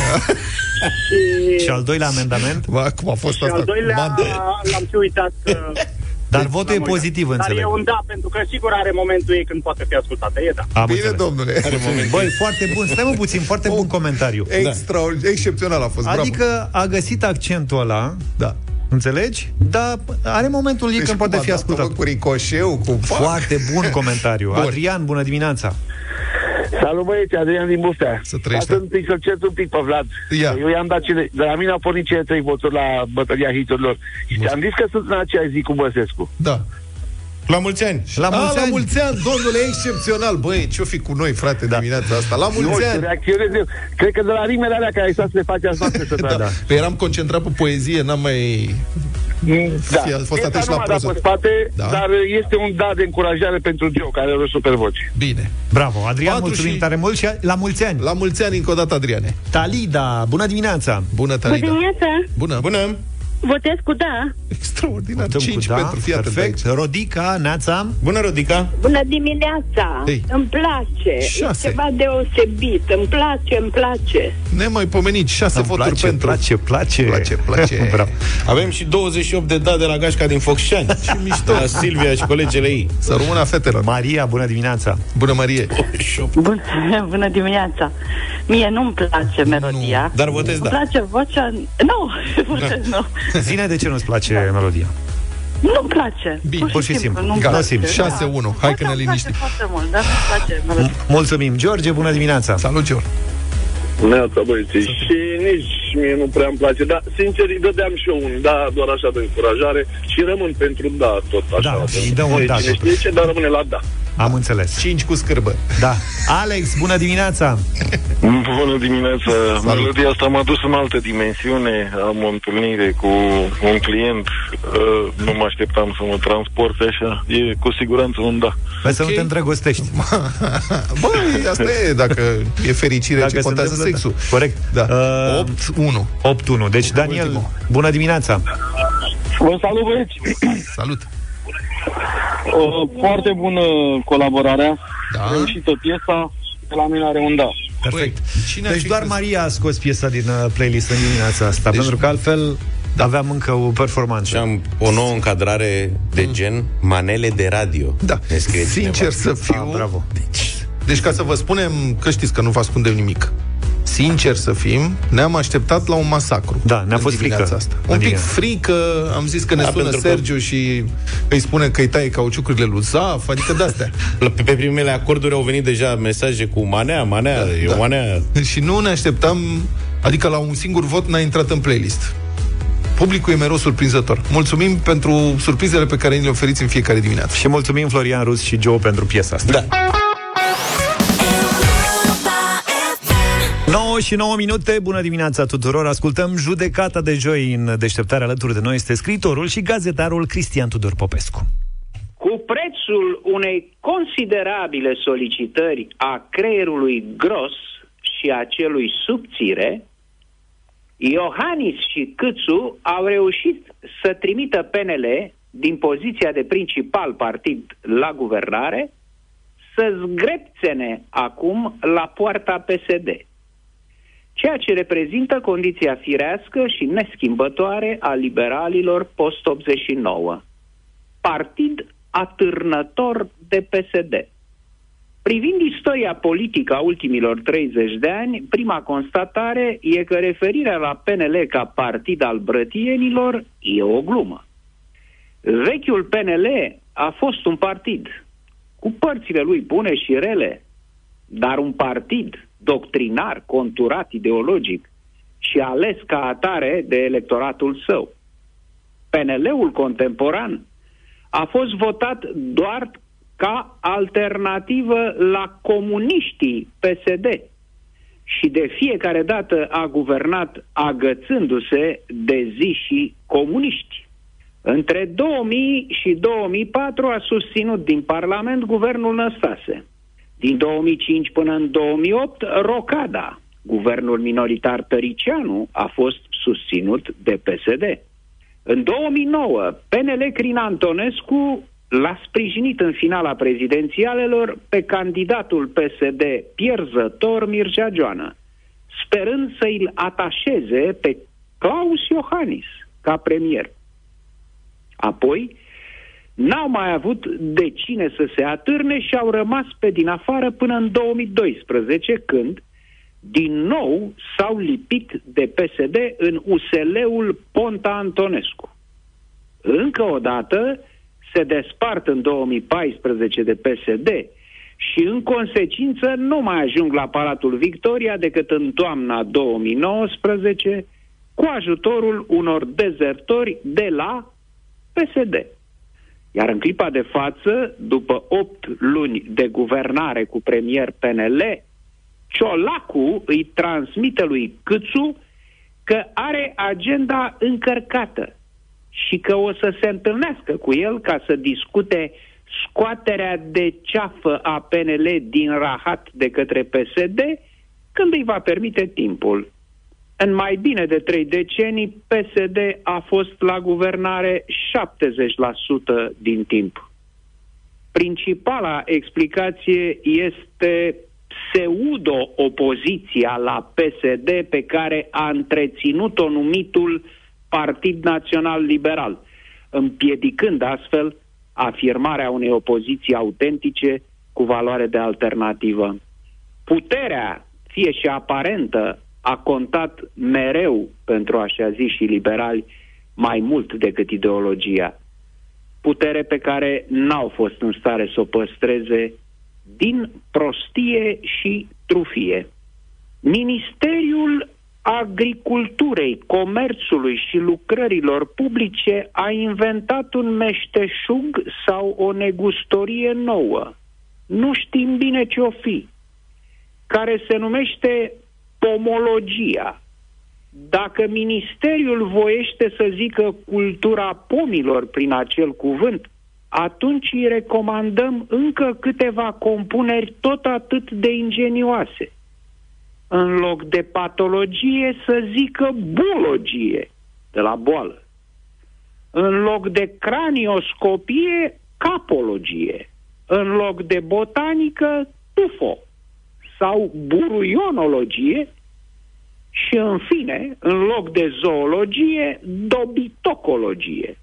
<laughs> și, Și al doilea amendament? Bă, cum a fost și asta? al doilea Mande. l-am și uitat. uh, <laughs> Dar votul e l-am uitat. pozitiv, Dar înțeleg. e un da, pentru că sigur are momentul ei când poate fi ascultată. E da. Am Bine, înțeles. domnule Băi, foarte bun, stai mă puțin, foarte bun comentariu. Extraordinar, excepțional a fost, bravo Adică a găsit accentul ăla, Da înțelegi? Dar are momentul ei Deci când cum poate a fi dat, ascultat. Cu ricoșeu, cu... Foarte bun comentariu. Bun. Adrian, bună dimineața. Salut băieți, Adrian din Buftea. Să trăiești. Să întâi să cer un pic pe Vlad. Ia. Eu i-am dat cele, de la mine au pornit cele trei voturi la bătălia hiturilor. Și am zis că sunt în aceeași zi cu Băsescu. Da La mulți ani! La A, mulți la ani. mulți ani, domnule, excepțional Băi, ce-o fi cu noi, frate, da. dimineața asta La Nu, mulți să ani reacționez eu. Cred că de la rimele alea care ai stat să le faci azi noapte să da. da. Păi eram concentrat pe poezie, n-am mai... Da. Fi- a fost Piesa atent nu la m-a dat proză. pe spate, Da. dar este un da de încurajare pentru Joe, care are o super voce. Bine Bravo, Adrian, Patru mulțumim și- tare mult și la mulți ani. La mulți ani încă o dată, Adriane Talida, bună dimineața. Bună, Talida dimineața! Bună Bună! Votez cu da. Extraordinar, Dăm cu 5 da, pentru, fii atent perfect. aici. Rodica, Neața. Bună, Rodica! Bună dimineața! Ei. Îmi place. Șase. E ceva deosebit. Îmi place, îmi place. Nemaipomenit, 6 Îmi voturi place, pentru place, place. Place, place. <laughs> Bravo. Avem și 28 de da de la Gașca din Focșani. <laughs> Ce mișto! La Silvia și colegele ei. Să rămână fetelor Maria, bună dimineața. Bună, Marie Bună, <laughs> bună dimineața! Mie nu-mi place melodia. Dar votez Îmi da. place vocea... Nu, votez nu. <laughs> Zine de ce nu-ți place melodia. Nu-mi place. Bine, pur și simplu. nu-mi Gata, place. simplu. 6-1, hai că ne Vocea îmi place liniștim foarte mult, dar nu-mi place melodia. Mulțumim. George, bună dimineața. Salut, George Neața, băieții, și nici mie nu prea îmi place, dar sincer îi dădeam și eu un da, doar așa de încurajare și rămân pentru da, tot așa. Da, De- îi dăm un de da, Cine totuși. știe ce, dar rămâne la da. Am înțeles. 5 cu scârbă Da. Alex, bună dimineața. Bună dimineața! Melodia asta m-a dus în altă dimensiune. Am o întâlnire cu un client. Uh, Nu mă așteptam să mă transporte așa. E cu siguranță un da. Vezi să nu Ok. te îndrăgostești. <laughs> Băi, asta e, dacă e fericire, Dacă ce se contează întâmplă, sexul da. Corect. Da. Uh, 8-1 8-1. Deci, Daniel, Ultimul. bună dimineața. Vă salut, băieți! Salut! O, foarte bună colaborarea. Da. Reușită piesa. De la mine are un da. Perfect. Cine ar Deci fi doar crezut? Maria a scos piesa din uh, playlist în dimineața asta, Deci- pentru că altfel Aveam încă o performanță. Și am o nouă încadrare de gen manele de radio. Da. Ne scrie Sincer cineva. să fiu... Ah, bravo. Deci ca să vă spunem că știți că nu vă ascundem nimic. Sincer să fim, ne-am așteptat la un masacru. Da, ne-a în fost dimineața frică. Asta. În Un pic dimineața. frică, am zis că ne Da, sună pentru că- Sergiu și îi spune că îi taie cauciucurile lui Zaf, adică de-astea. <laughs> La- Pe, pe primele acorduri au venit deja mesaje cu manea, manea, da, e da. o manea. și nu ne așteptam, adică la un singur vot n-a intrat în playlist. Publicul e mereu surprinzător. Mulțumim pentru surprizele pe care ni le oferiți în fiecare dimineață. Și mulțumim Florian Rus și Joe pentru piesa asta. Da. Și 9 minute, bună dimineața tuturor. Ascultăm judecata de joi în deșteptare. Alături de noi este scriitorul și gazetarul Cristian Tudor Popescu. Cu prețul unei considerabile solicitări a creierului gros și a celui subțire, Iohannis și Câțu au reușit să trimită PNL din poziția de principal partid la guvernare să zgrepțene acum la poarta PSD ceea ce reprezintă condiția firească și neschimbătoare a liberalilor post-89. Partid atârnător de PSD. Privind istoria politică a ultimilor 30 de ani, prima constatare e că referirea la PNL ca partid al brătienilor e o glumă. Vechiul PNL a fost un partid, cu părțile lui bune și rele, dar un partid doctrinar, conturat ideologic și ales ca atare de electoratul său. PNL-ul contemporan a fost votat doar ca alternativă la comuniștii PSD și de fiecare dată a guvernat agățându-se de zi și comuniști. Între 2000 și 2004 a susținut din Parlament guvernul Năstase. Din 2005 până în 2008, Rocada, guvernul minoritar Tăricianu, a fost susținut de PSD. În 2009, PNL Crin Antonescu l-a sprijinit în finala prezidențialelor pe candidatul PSD pierzător Mircea Joană, sperând să îl atașeze pe Claus Iohannis ca premier. Apoi, n-au mai avut de cine să se atârne și au rămas pe din afară până în 2012, când din nou s-au lipit de PSD în USL-ul Ponta Antonescu. Încă o dată se despart în 2014 de PSD și în consecință nu mai ajung la Palatul Victoria decât în toamna 2019 cu ajutorul unor dezertori de la PSD. Iar în clipa de față, după 8 luni de guvernare cu premier PNL, Ciolacu îi transmite lui Câțu că are agenda încărcată și că o să se întâlnească cu el ca să discute scoaterea de ceafă a PNL din rahat de către PSD când îi va permite timpul. În mai bine de trei decenii, PSD a fost la guvernare 70% din timp. Principala explicație este pseudo-opoziția la PSD pe care a întreținut-o numitul Partid Național Liberal, împiedicând astfel afirmarea unei opoziții autentice cu valoare de alternativă. Puterea, fie și aparentă, a contat mereu pentru așa zi și liberali mai mult decât ideologia. Putere pe care n-au fost în stare să o păstreze din prostie și trufie. Ministeriul Agriculturei, Comerțului și Lucrărilor Publice a inventat un meșteșug sau o negustorie nouă. Nu știm bine ce o fi, care se numește pomologia. Dacă ministeriul voiește să zică cultura pomilor prin acel cuvânt, atunci îi recomandăm încă câteva compuneri tot atât de ingenioase. În loc de patologie să zică bulogie, de la boală. În loc de cranioscopie, capologie. În loc de botanică, tufo. Sau buruionologie, și, în fine, în loc de zoologie, dobitocologie.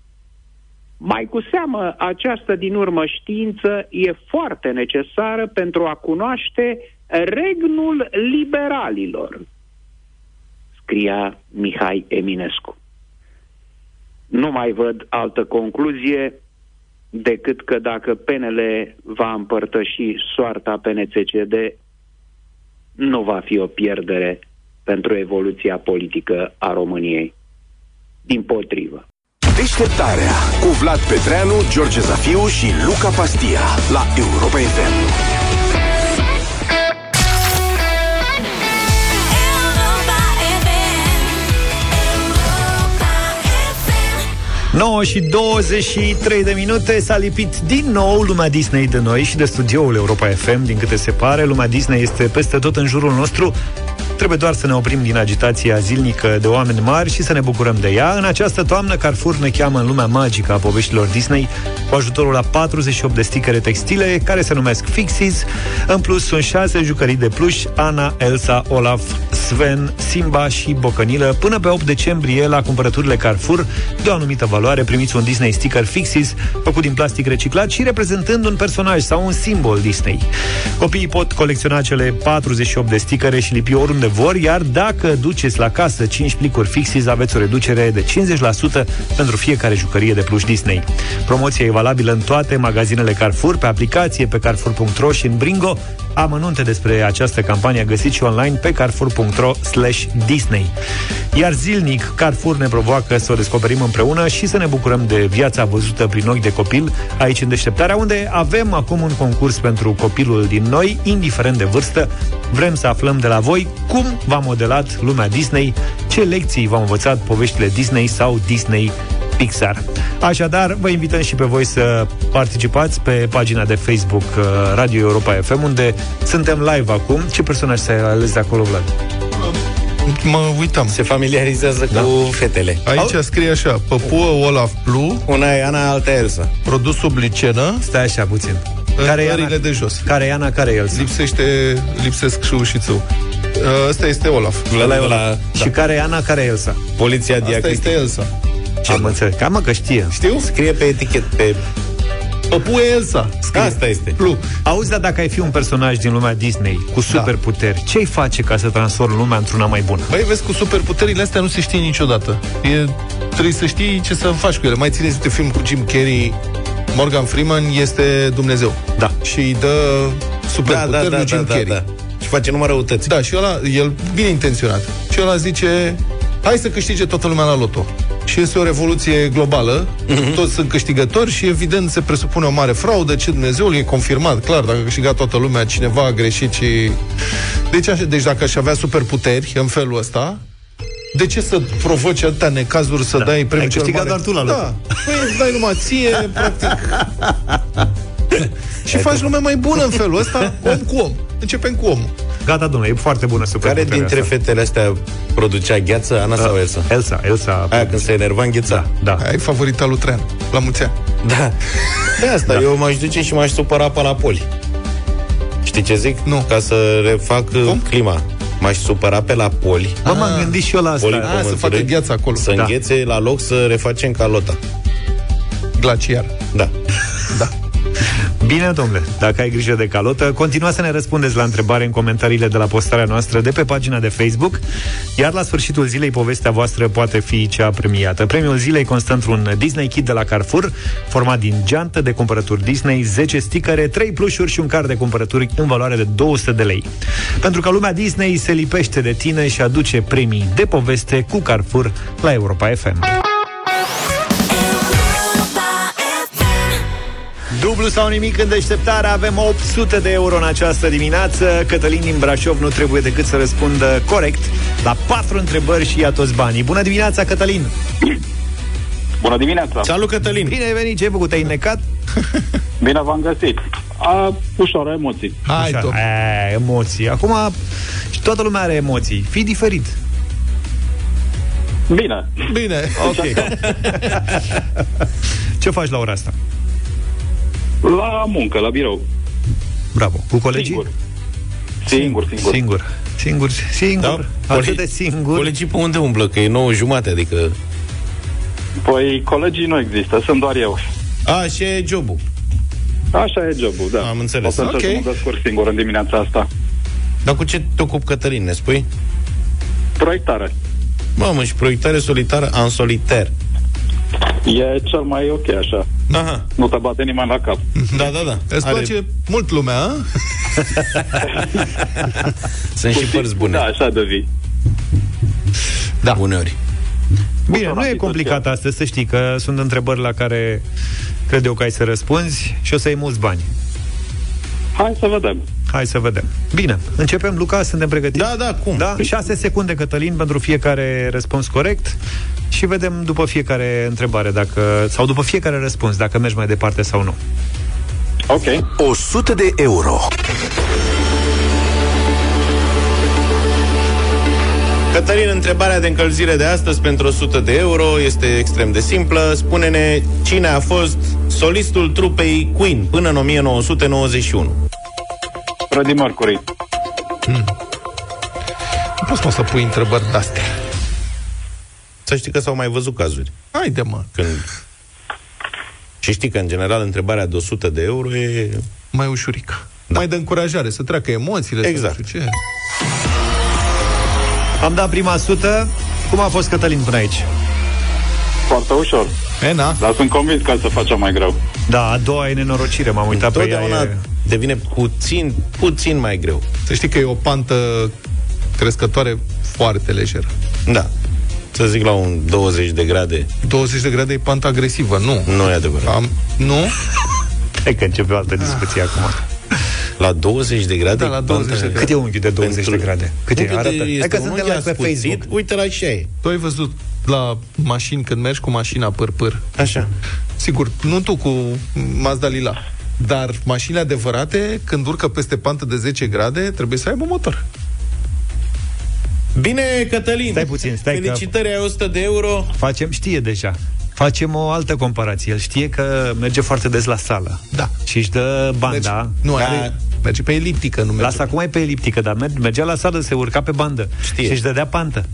Mai cu seamă, această din urmă știință e foarte necesară pentru a cunoaște regnul liberalilor, scria Mihai Eminescu. Nu mai văd altă concluzie decât că dacă PNL va împărtăși soarta PNCCD, nu va fi o pierdere pentru evoluția politică a României. Din potrivă. Deșteptarea cu Vlad Petreanu, George Zafiu și Luca Pastia la Europa FM. 9 și 23 de minute s-a lipit din nou lumea Disney de noi și de studioul Europa FM, din câte se pare. Lumea Disney este peste tot în jurul nostru. Trebuie doar să ne oprim din agitația zilnică de oameni mari și să ne bucurăm de ea. În această toamnă, Carrefour ne cheamă în lumea magică a poveștilor Disney cu ajutorul la 48 de sticere textile care se numesc Fixies. În plus, sunt 6 jucării de pluș, Ana, Elsa, Olaf, Sven, Simba și Bocănilă. Până pe 8 decembrie, la cumpărăturile Carrefour, de o anumită valoare, primiți un Disney sticker Fixies făcut din plastic reciclat și reprezentând un personaj sau un simbol Disney. Copiii pot colecționa cele 48 de sticere și lipi oriunde vor, iar dacă duceți la casă 5 plicuri Fixies, aveți o reducere de 50% pentru fiecare jucărie de pluș Disney. Promoția e valabilă în toate magazinele Carrefour, pe aplicație, pe carrefour.ro și în Bringo. Amănunte despre această campanie găsiți și online pe carrefour.ro slash Disney. Iar zilnic, Carrefour ne provoacă să o descoperim împreună și să ne bucurăm de viața văzută prin ochi de copil aici în deșteptarea, unde avem acum un concurs pentru copilul din noi, indiferent de vârstă. Vrem să aflăm de la voi cum v-a modelat lumea Disney, ce lecții v-au învățat poveștile Disney sau Disney Pixar. Așadar, vă invităm și pe voi să participați pe pagina de Facebook uh, Radio Europa FM, unde suntem live acum. Ce personaj să ales de acolo, Vlad? Mă uitam. Se familiarizează da. cu fetele. Aici Au... scrie așa, păpuă Olaf Blue, Una e Ana, alta e Elsa. produs sub licenă, Stai așa puțin. în Care e țările Ana? de jos. Care e Ana, care e Elsa? Lipsește, lipsesc și șușițul. Ăsta este Olaf. Ăla e la Și care e Ana, care e Elsa? poliția Asta este diacritică. Elsa. Am înțeles. Cam mă că știe. Știu? Scrie pe etichet, pe... Păpuă Elsa. Scrie. Asta este. Blue. Auzi, dar dacă ai fi un personaj din lumea Disney Da. cu superputeri, ce-ai face ca să transformi lumea într-una mai bună? Băi, vezi, cu superputerile astea nu se știe niciodată. E, trebuie să știi ce să faci cu ele. Mai țineți de film cu Jim Carrey, Morgan Freeman este Dumnezeu. Da. Și îi dă superputeri lui Jim Carrey. Și face numai răutăți. Da, și ăla, el bine intenționat. Și ăla zice, hai să câștige toată lumea la loto. Și este o revoluție globală, Mhm. toți sunt câștigători și evident se presupune o mare fraudă, ce Dumnezeu e confirmat, clar, dacă a câștigat toată lumea, cineva a greșit și... Deci, așa, deci dacă aș avea superputeri în felul ăsta, de ce să provoci atâtea necazuri, să da. dai premiul Ai cel câștigat mare? doar tu la loto. Da, păi îți dai numai ție, <laughs> practic. și faci lumea mai bună în felul ăsta, om cu om. Începem cu omul. Gata, domnule, e foarte bună Care superputerea dintre asta. fetele astea producea gheață, Ana sau Elsa? Elsa, Elsa. Aia când se enerva îngheța. Da. Ai favorita lui Trean, la mulți ani. Da. <laughs> De asta, da. eu m-aș duce și m-aș supăra pe la poli. Știi ce zic? Nu. Ca să refac Cum? clima. M-aș supăra pe la poli. Bă, m-am gândit și eu la asta. Polii Ah, să pământului, facă gheață acolo. Să Da. înghețe la loc să refacem calota. Glaciar. Da. Da. Bine, domnule, dacă ai grijă de calotă, continua să ne răspundeți la întrebare în comentariile de la postarea noastră de pe pagina de Facebook, iar la sfârșitul zilei povestea voastră poate fi cea premiată. Premiul zilei constă într-un Disney Kit de la Carrefour, format din geantă de cumpărături Disney, 10 sticăre, 3 plușuri și un card de cumpărături în valoare de 200 de lei. Pentru că lumea Disney se lipește de tine și aduce premii de poveste cu Carrefour la Europa FM. Dublu sau nimic în deșteptare Avem 800 de euro în această dimineață Cătălin din Brașov nu trebuie decât să răspundă corect La patru întrebări și ia toți banii Bună dimineața, Cătălin! <clears throat> Bună dimineața! Salut, Cătălin! Bine ai venit, ce ai făcut? Te-ai necat? <laughs> Bine v-am găsit! A, ușor, emoții. Hai, Așa, top. e, emoții Acum, și toată lumea are emoții Fii diferit Bine. Bine. <laughs> Ok <laughs> Ce faci la ora asta? La muncă, la birou. Bravo, cu colegii? Singur. Singur, singur. Singur. Singur, singur. Da? Atât de singur. Colegii pe unde umblă? Că e 9 jumate, adică... Păi colegii nu există, sunt doar eu. A, și e jobul. Așa e jobul, da. Am înțeles. O să Ok. să mă descurc singur în dimineața asta. Dar cu ce te ocupi, Cătălin, ne spui? Proiectare. Mamă, și proiectare solitară în solitar. E cel mai ok așa. Aha. Nu te bate nimeni la cap. Da, da, da. Îți place mult lumea, a? <laughs> Sunt și părți bune. Da, așa de vii. Da. Uneori. Bine, nu e complicat astăzi, să știi că sunt întrebări la care cred eu că ai să răspunzi și o să iei mulți bani. Hai să vedem. Hai să vedem. Bine, începem, Luca, suntem pregătiți? Da, da, cum? Da, 6 secunde, Cătălin, pentru fiecare răspuns corect și vedem după fiecare întrebare dacă, sau după fiecare răspuns, dacă mergi mai departe sau nu. Ok. 100 de euro. Cătălin, întrebarea de încălzire de astăzi pentru 100 de euro este extrem de simplă. Spune-ne cine a fost solistul trupei Queen până în 1991. Freddie Mercury. Nu poți mă să pui întrebări de-astea. Să știi că s-au mai văzut cazuri. Haide, mă. Când... Și știi că, în general, întrebarea de 100 de euro e... Mai ușurică. Da. Mai de încurajare, să treacă emoțiile. Exact. Să nu știu ce. Am dat prima sută. Cum a fost Cătălin până aici? Foarte ușor. E, na. Dar sunt convins că să facem mai greu. Da, a doua e nenorocire, m-am uitat pe ea. Totdeauna E... devine puțin, puțin mai greu. Să știi că e o pantă crescătoare foarte lejeră. Da. Să zic la un 20 de grade. 20 de grade e pantă agresivă, nu. Nu e adevărat. Am, nu? <laughs> Hai că începe o altă discuție acum. La 20 de grade? Da, la 20 de grade. Cât e unghiul de 20 de grade? Cât e? Unghiul de- Arată. Hai este că un suntem unghi live pe ascuțit, Facebook. Uite la așa e. Tu ai văzut la mașini, când mergi cu mașina păr-păr. Așa. Sigur, nu tu cu Mazda Lila. Dar mașini adevărate, când urcă peste pantă de 10 grade, trebuie să aibă motor. Bine, Cătălin. Stai puțin, stai că- Felicitări, ai 100 de euro. Facem, știe deja. Facem o altă comparație. El știe că merge foarte des la sală. Da. Și își dă banda. Merge, nu, Da. are, merge pe eliptică, nu merge. Lasă acum e pe eliptică, dar mer- mergea la sală, se urca pe bandă. Știe. Și își dădea pantă.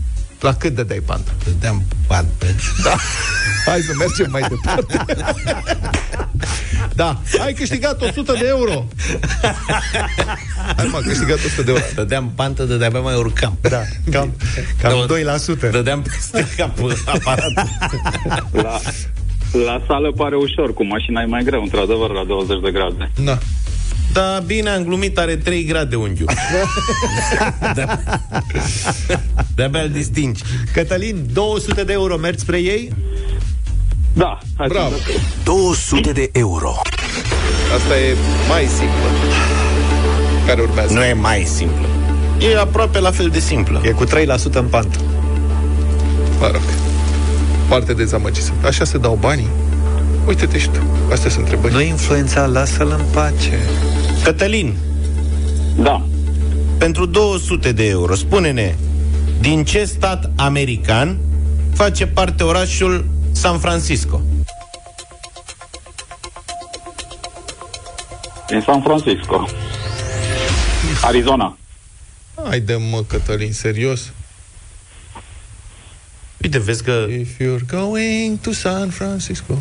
La cât dădeai pantă? Dădeam pantă. Da. Hai să mergem mai departe. da. Ai câștigat 100 de euro. Hai mă, câștigat 100 de euro. Dădeam pantă, de de-abia mai urcam. Da, cam, cam 2%. Dădeam peste cap aparatul. La, la sală pare ușor, cu mașina e mai greu, într-adevăr, la 20 de grade. Da. Da, bine, am glumit, are 3 grade unghiul. <laughs> De- De-abia îl distingi. Cătălin, 200 de euro, mergi spre ei? Da, hai Bravo. să 200 de euro. Asta e mai simplă. Care urmează? Nu e mai simplă. E aproape la fel de simplă. E cu 3% în pantă. Mă rog. Foarte dezamăgit sunt. Așa se dau banii? Uite-te și tu. Astea sunt întrebări. Nu influența, lasă-l în pace. Cătălin, Da. pentru 200 de euro, spune-ne, din ce stat american face parte orașul San Francisco? Din San Francisco. Arizona. Haide mă, Cătălin, serios? Uite, vezi că If you're going to San Francisco.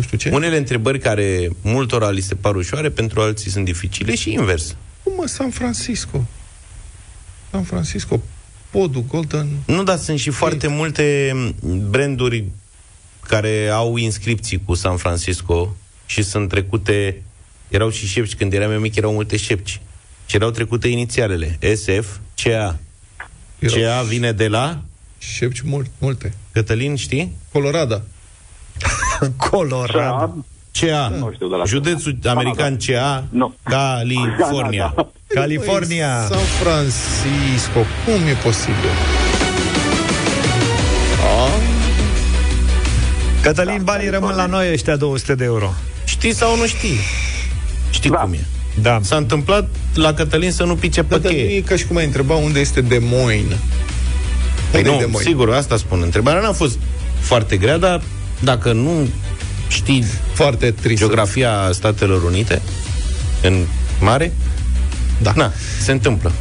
Nu știu ce. unele întrebări care multora li se par ușoare, pentru alții sunt dificile și invers. Cum mă, San Francisco? San Francisco, podul Golden... Nu, dar sunt și foarte multe branduri care au inscripții cu San Francisco și sunt trecute, erau și șepci, când eram eu mic erau multe șepci. Și erau trecute inițialele, SF, CA. Erau CA vine de la Șepci mult, multe. Cătălin, știi? Colorada. <laughs> Colorado. CA. Nu știu de la Județul american CA, Nu. California. Da, da, California. San Francisco. Cum e posibil? A? Cătălin, banii rămân la noi ăștia 200 de euro. Știi sau nu știi? Știi Da. cum e. Da. S-a întâmplat la Cătălin să nu pice Da, pe dar nu cheie. e ca și cum ai întreba unde este Des Moines. Păi Unde e nu, Des Moines? sigur, asta spun. Întrebarea n-a fost foarte grea, dar dacă nu știi Foarte trist. geografia Statelor Unite în mare, Da. na, se întâmplă.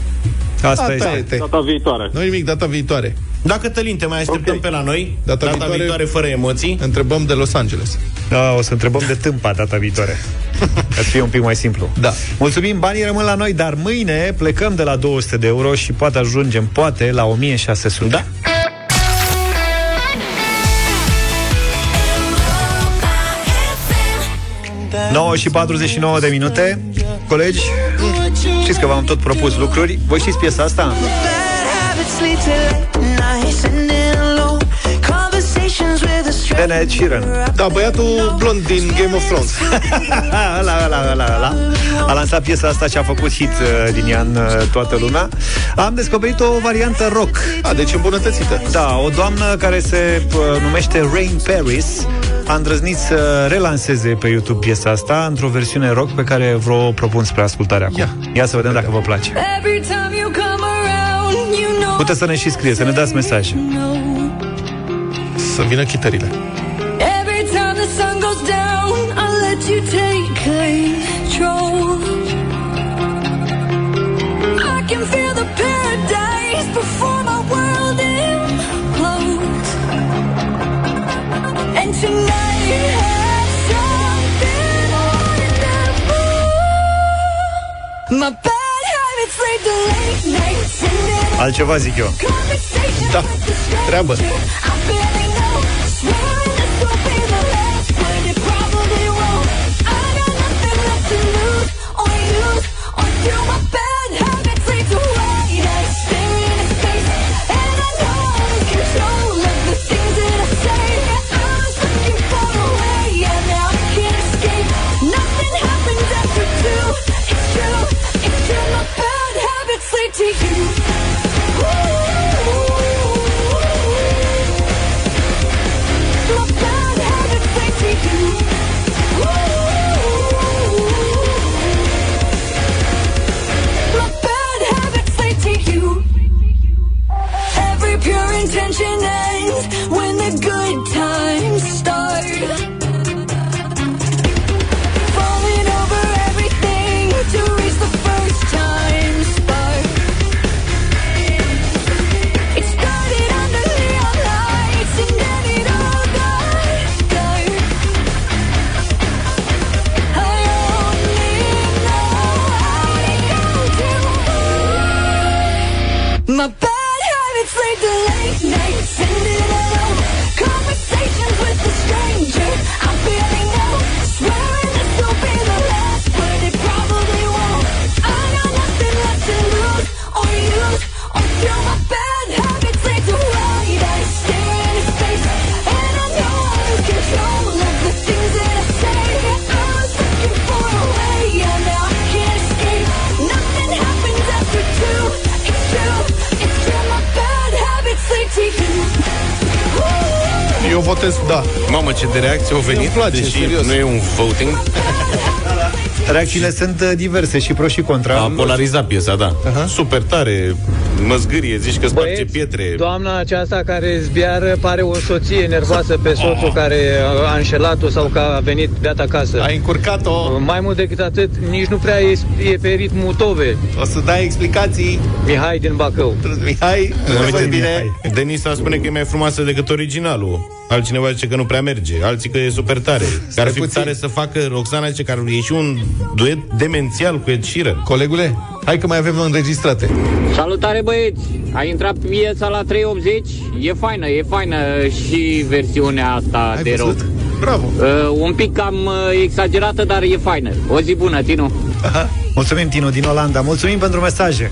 Asta este. Data viitoare. Nu nimic, data viitoare. Da, Cătălin, te mai așteptăm okay. pe la noi. Data, data viitoare, viitoare, fără emoții. Întrebăm de Los Angeles. Da, o să întrebăm de tâmpa data viitoare. <laughs> Ca să fie un pic mai simplu. Da. Mulțumim, banii rămân la noi, dar mâine plecăm de la 200 de euro și poate ajungem, poate, la 1600. Da. 9 și 49 de minute. Colegi, știți că v-am tot propus lucruri. Voi știți piesa asta? De Ed Sheeran. Da, băiatul blond din Game of Thrones. <laughs> Ăla, ăla, ăla, ăla. A lansat piesa asta și a făcut hit uh, din ea în uh, toată lumea. Am descoperit o variantă rock. A, deci îmbunătățită. Da, o doamnă care se uh, numește Rain Paris a îndrăznit să relanseze pe YouTube piesa asta într-o versiune rock pe care vă o propun spre ascultare acum. Ia, Ia să vedem dacă vă place. Puteți să ne și scrie, să ne dați mesaj. Să vină chitările. Every time the sun goes down, I let you take control. I can feel the paradise before Altceva zic eu. conversations Da, with the stranger. treabă. Ce de reacție au venit, Îmi place, deși serios. nu e un voting. Reacțiile sunt uh, diverse și pro și contra. A polarizat piesa, da. Uh-huh. Super tare, măzgârie, zici că sparge Băieți, pietre. Doamna aceasta care zbiară pare o soție nervoasă pe soțul care a înșelat-o sau că a venit beat acasă. Ai încurcat-o. Mai mult decât atât, nici nu prea e, e pe ritmul tove. O să dai explicații. Mihai din Bacău. Mihai, Uite, bine. Denisa spune că e mai frumoasă decât originalul. Altcineva zice că nu prea merge. Alții că e super tare. Că ar fi puțin. tare să facă Roxana zice că ar e și un duet demențial cu Ed Sheeran. Colegule, hai că mai avem înregistrate. Salutare băieți! A intrat piesa la 380, e faină, e faină și versiunea asta Ai de văzut? rock. Bravo! Uh, un pic cam uh, exagerată, dar e faină. O zi bună, Tinu! Aha. Mulțumim, Tinu, din Olanda. Mulțumim pentru mesaje.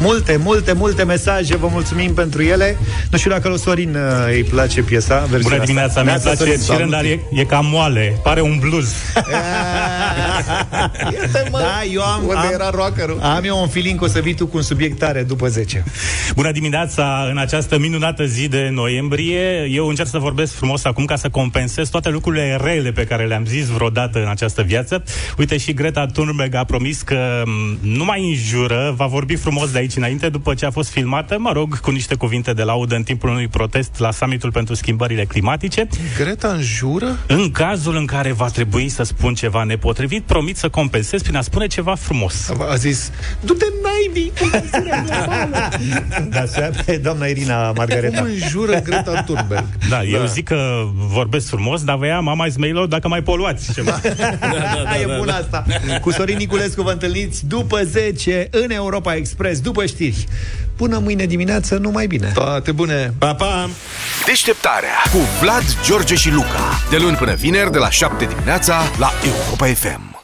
Multe, multe, multe mesaje. Vă mulțumim pentru ele. Nu știu dacă lui Sorin uh, îi place piesa. versiunea Bună dimineața, asta. mi-e Neața, place Sorin. Sheeran, dar e, e cam moale. Pare un blues. <laughs> Da, eu am, Unde am, era rockerul? am eu un feeling că o să vii tu cu un subiect tare după 10. <laughs> Bună dimineața, în această minunată zi de noiembrie. Eu încerc să vorbesc frumos acum ca să compensez toate lucrurile rele pe care le-am zis vreodată în această viață. Uite, și Greta Thunberg a promis că m, nu mai înjură, va vorbi frumos de aici aici înainte, după ce a fost filmată, mă rog, cu niște cuvinte de laudă în timpul unui protest la summitul pentru schimbările climatice. Greta înjură? În cazul în care va trebui să spun ceva nepotrivit, promit să compensez prin a spune ceva frumos. A zis, du-te naibii! <laughs> Da, se pe doamna Irina Margareta. Cum înjură Greta Thunberg? Da, eu zic că vorbesc frumos, dar vă ia mama Ismailov dacă mai poluați ceva. <laughs> da, e bună asta. Cu Sorin Niculescu vă întâlniți după 10 în Europa Express, după știri. Până mâine dimineață, numai bine. Toate bune! Pa, pa! Deșteptarea cu Vlad, George și Luca. De luni până vineri, de la 7 dimineața, la Europa FM.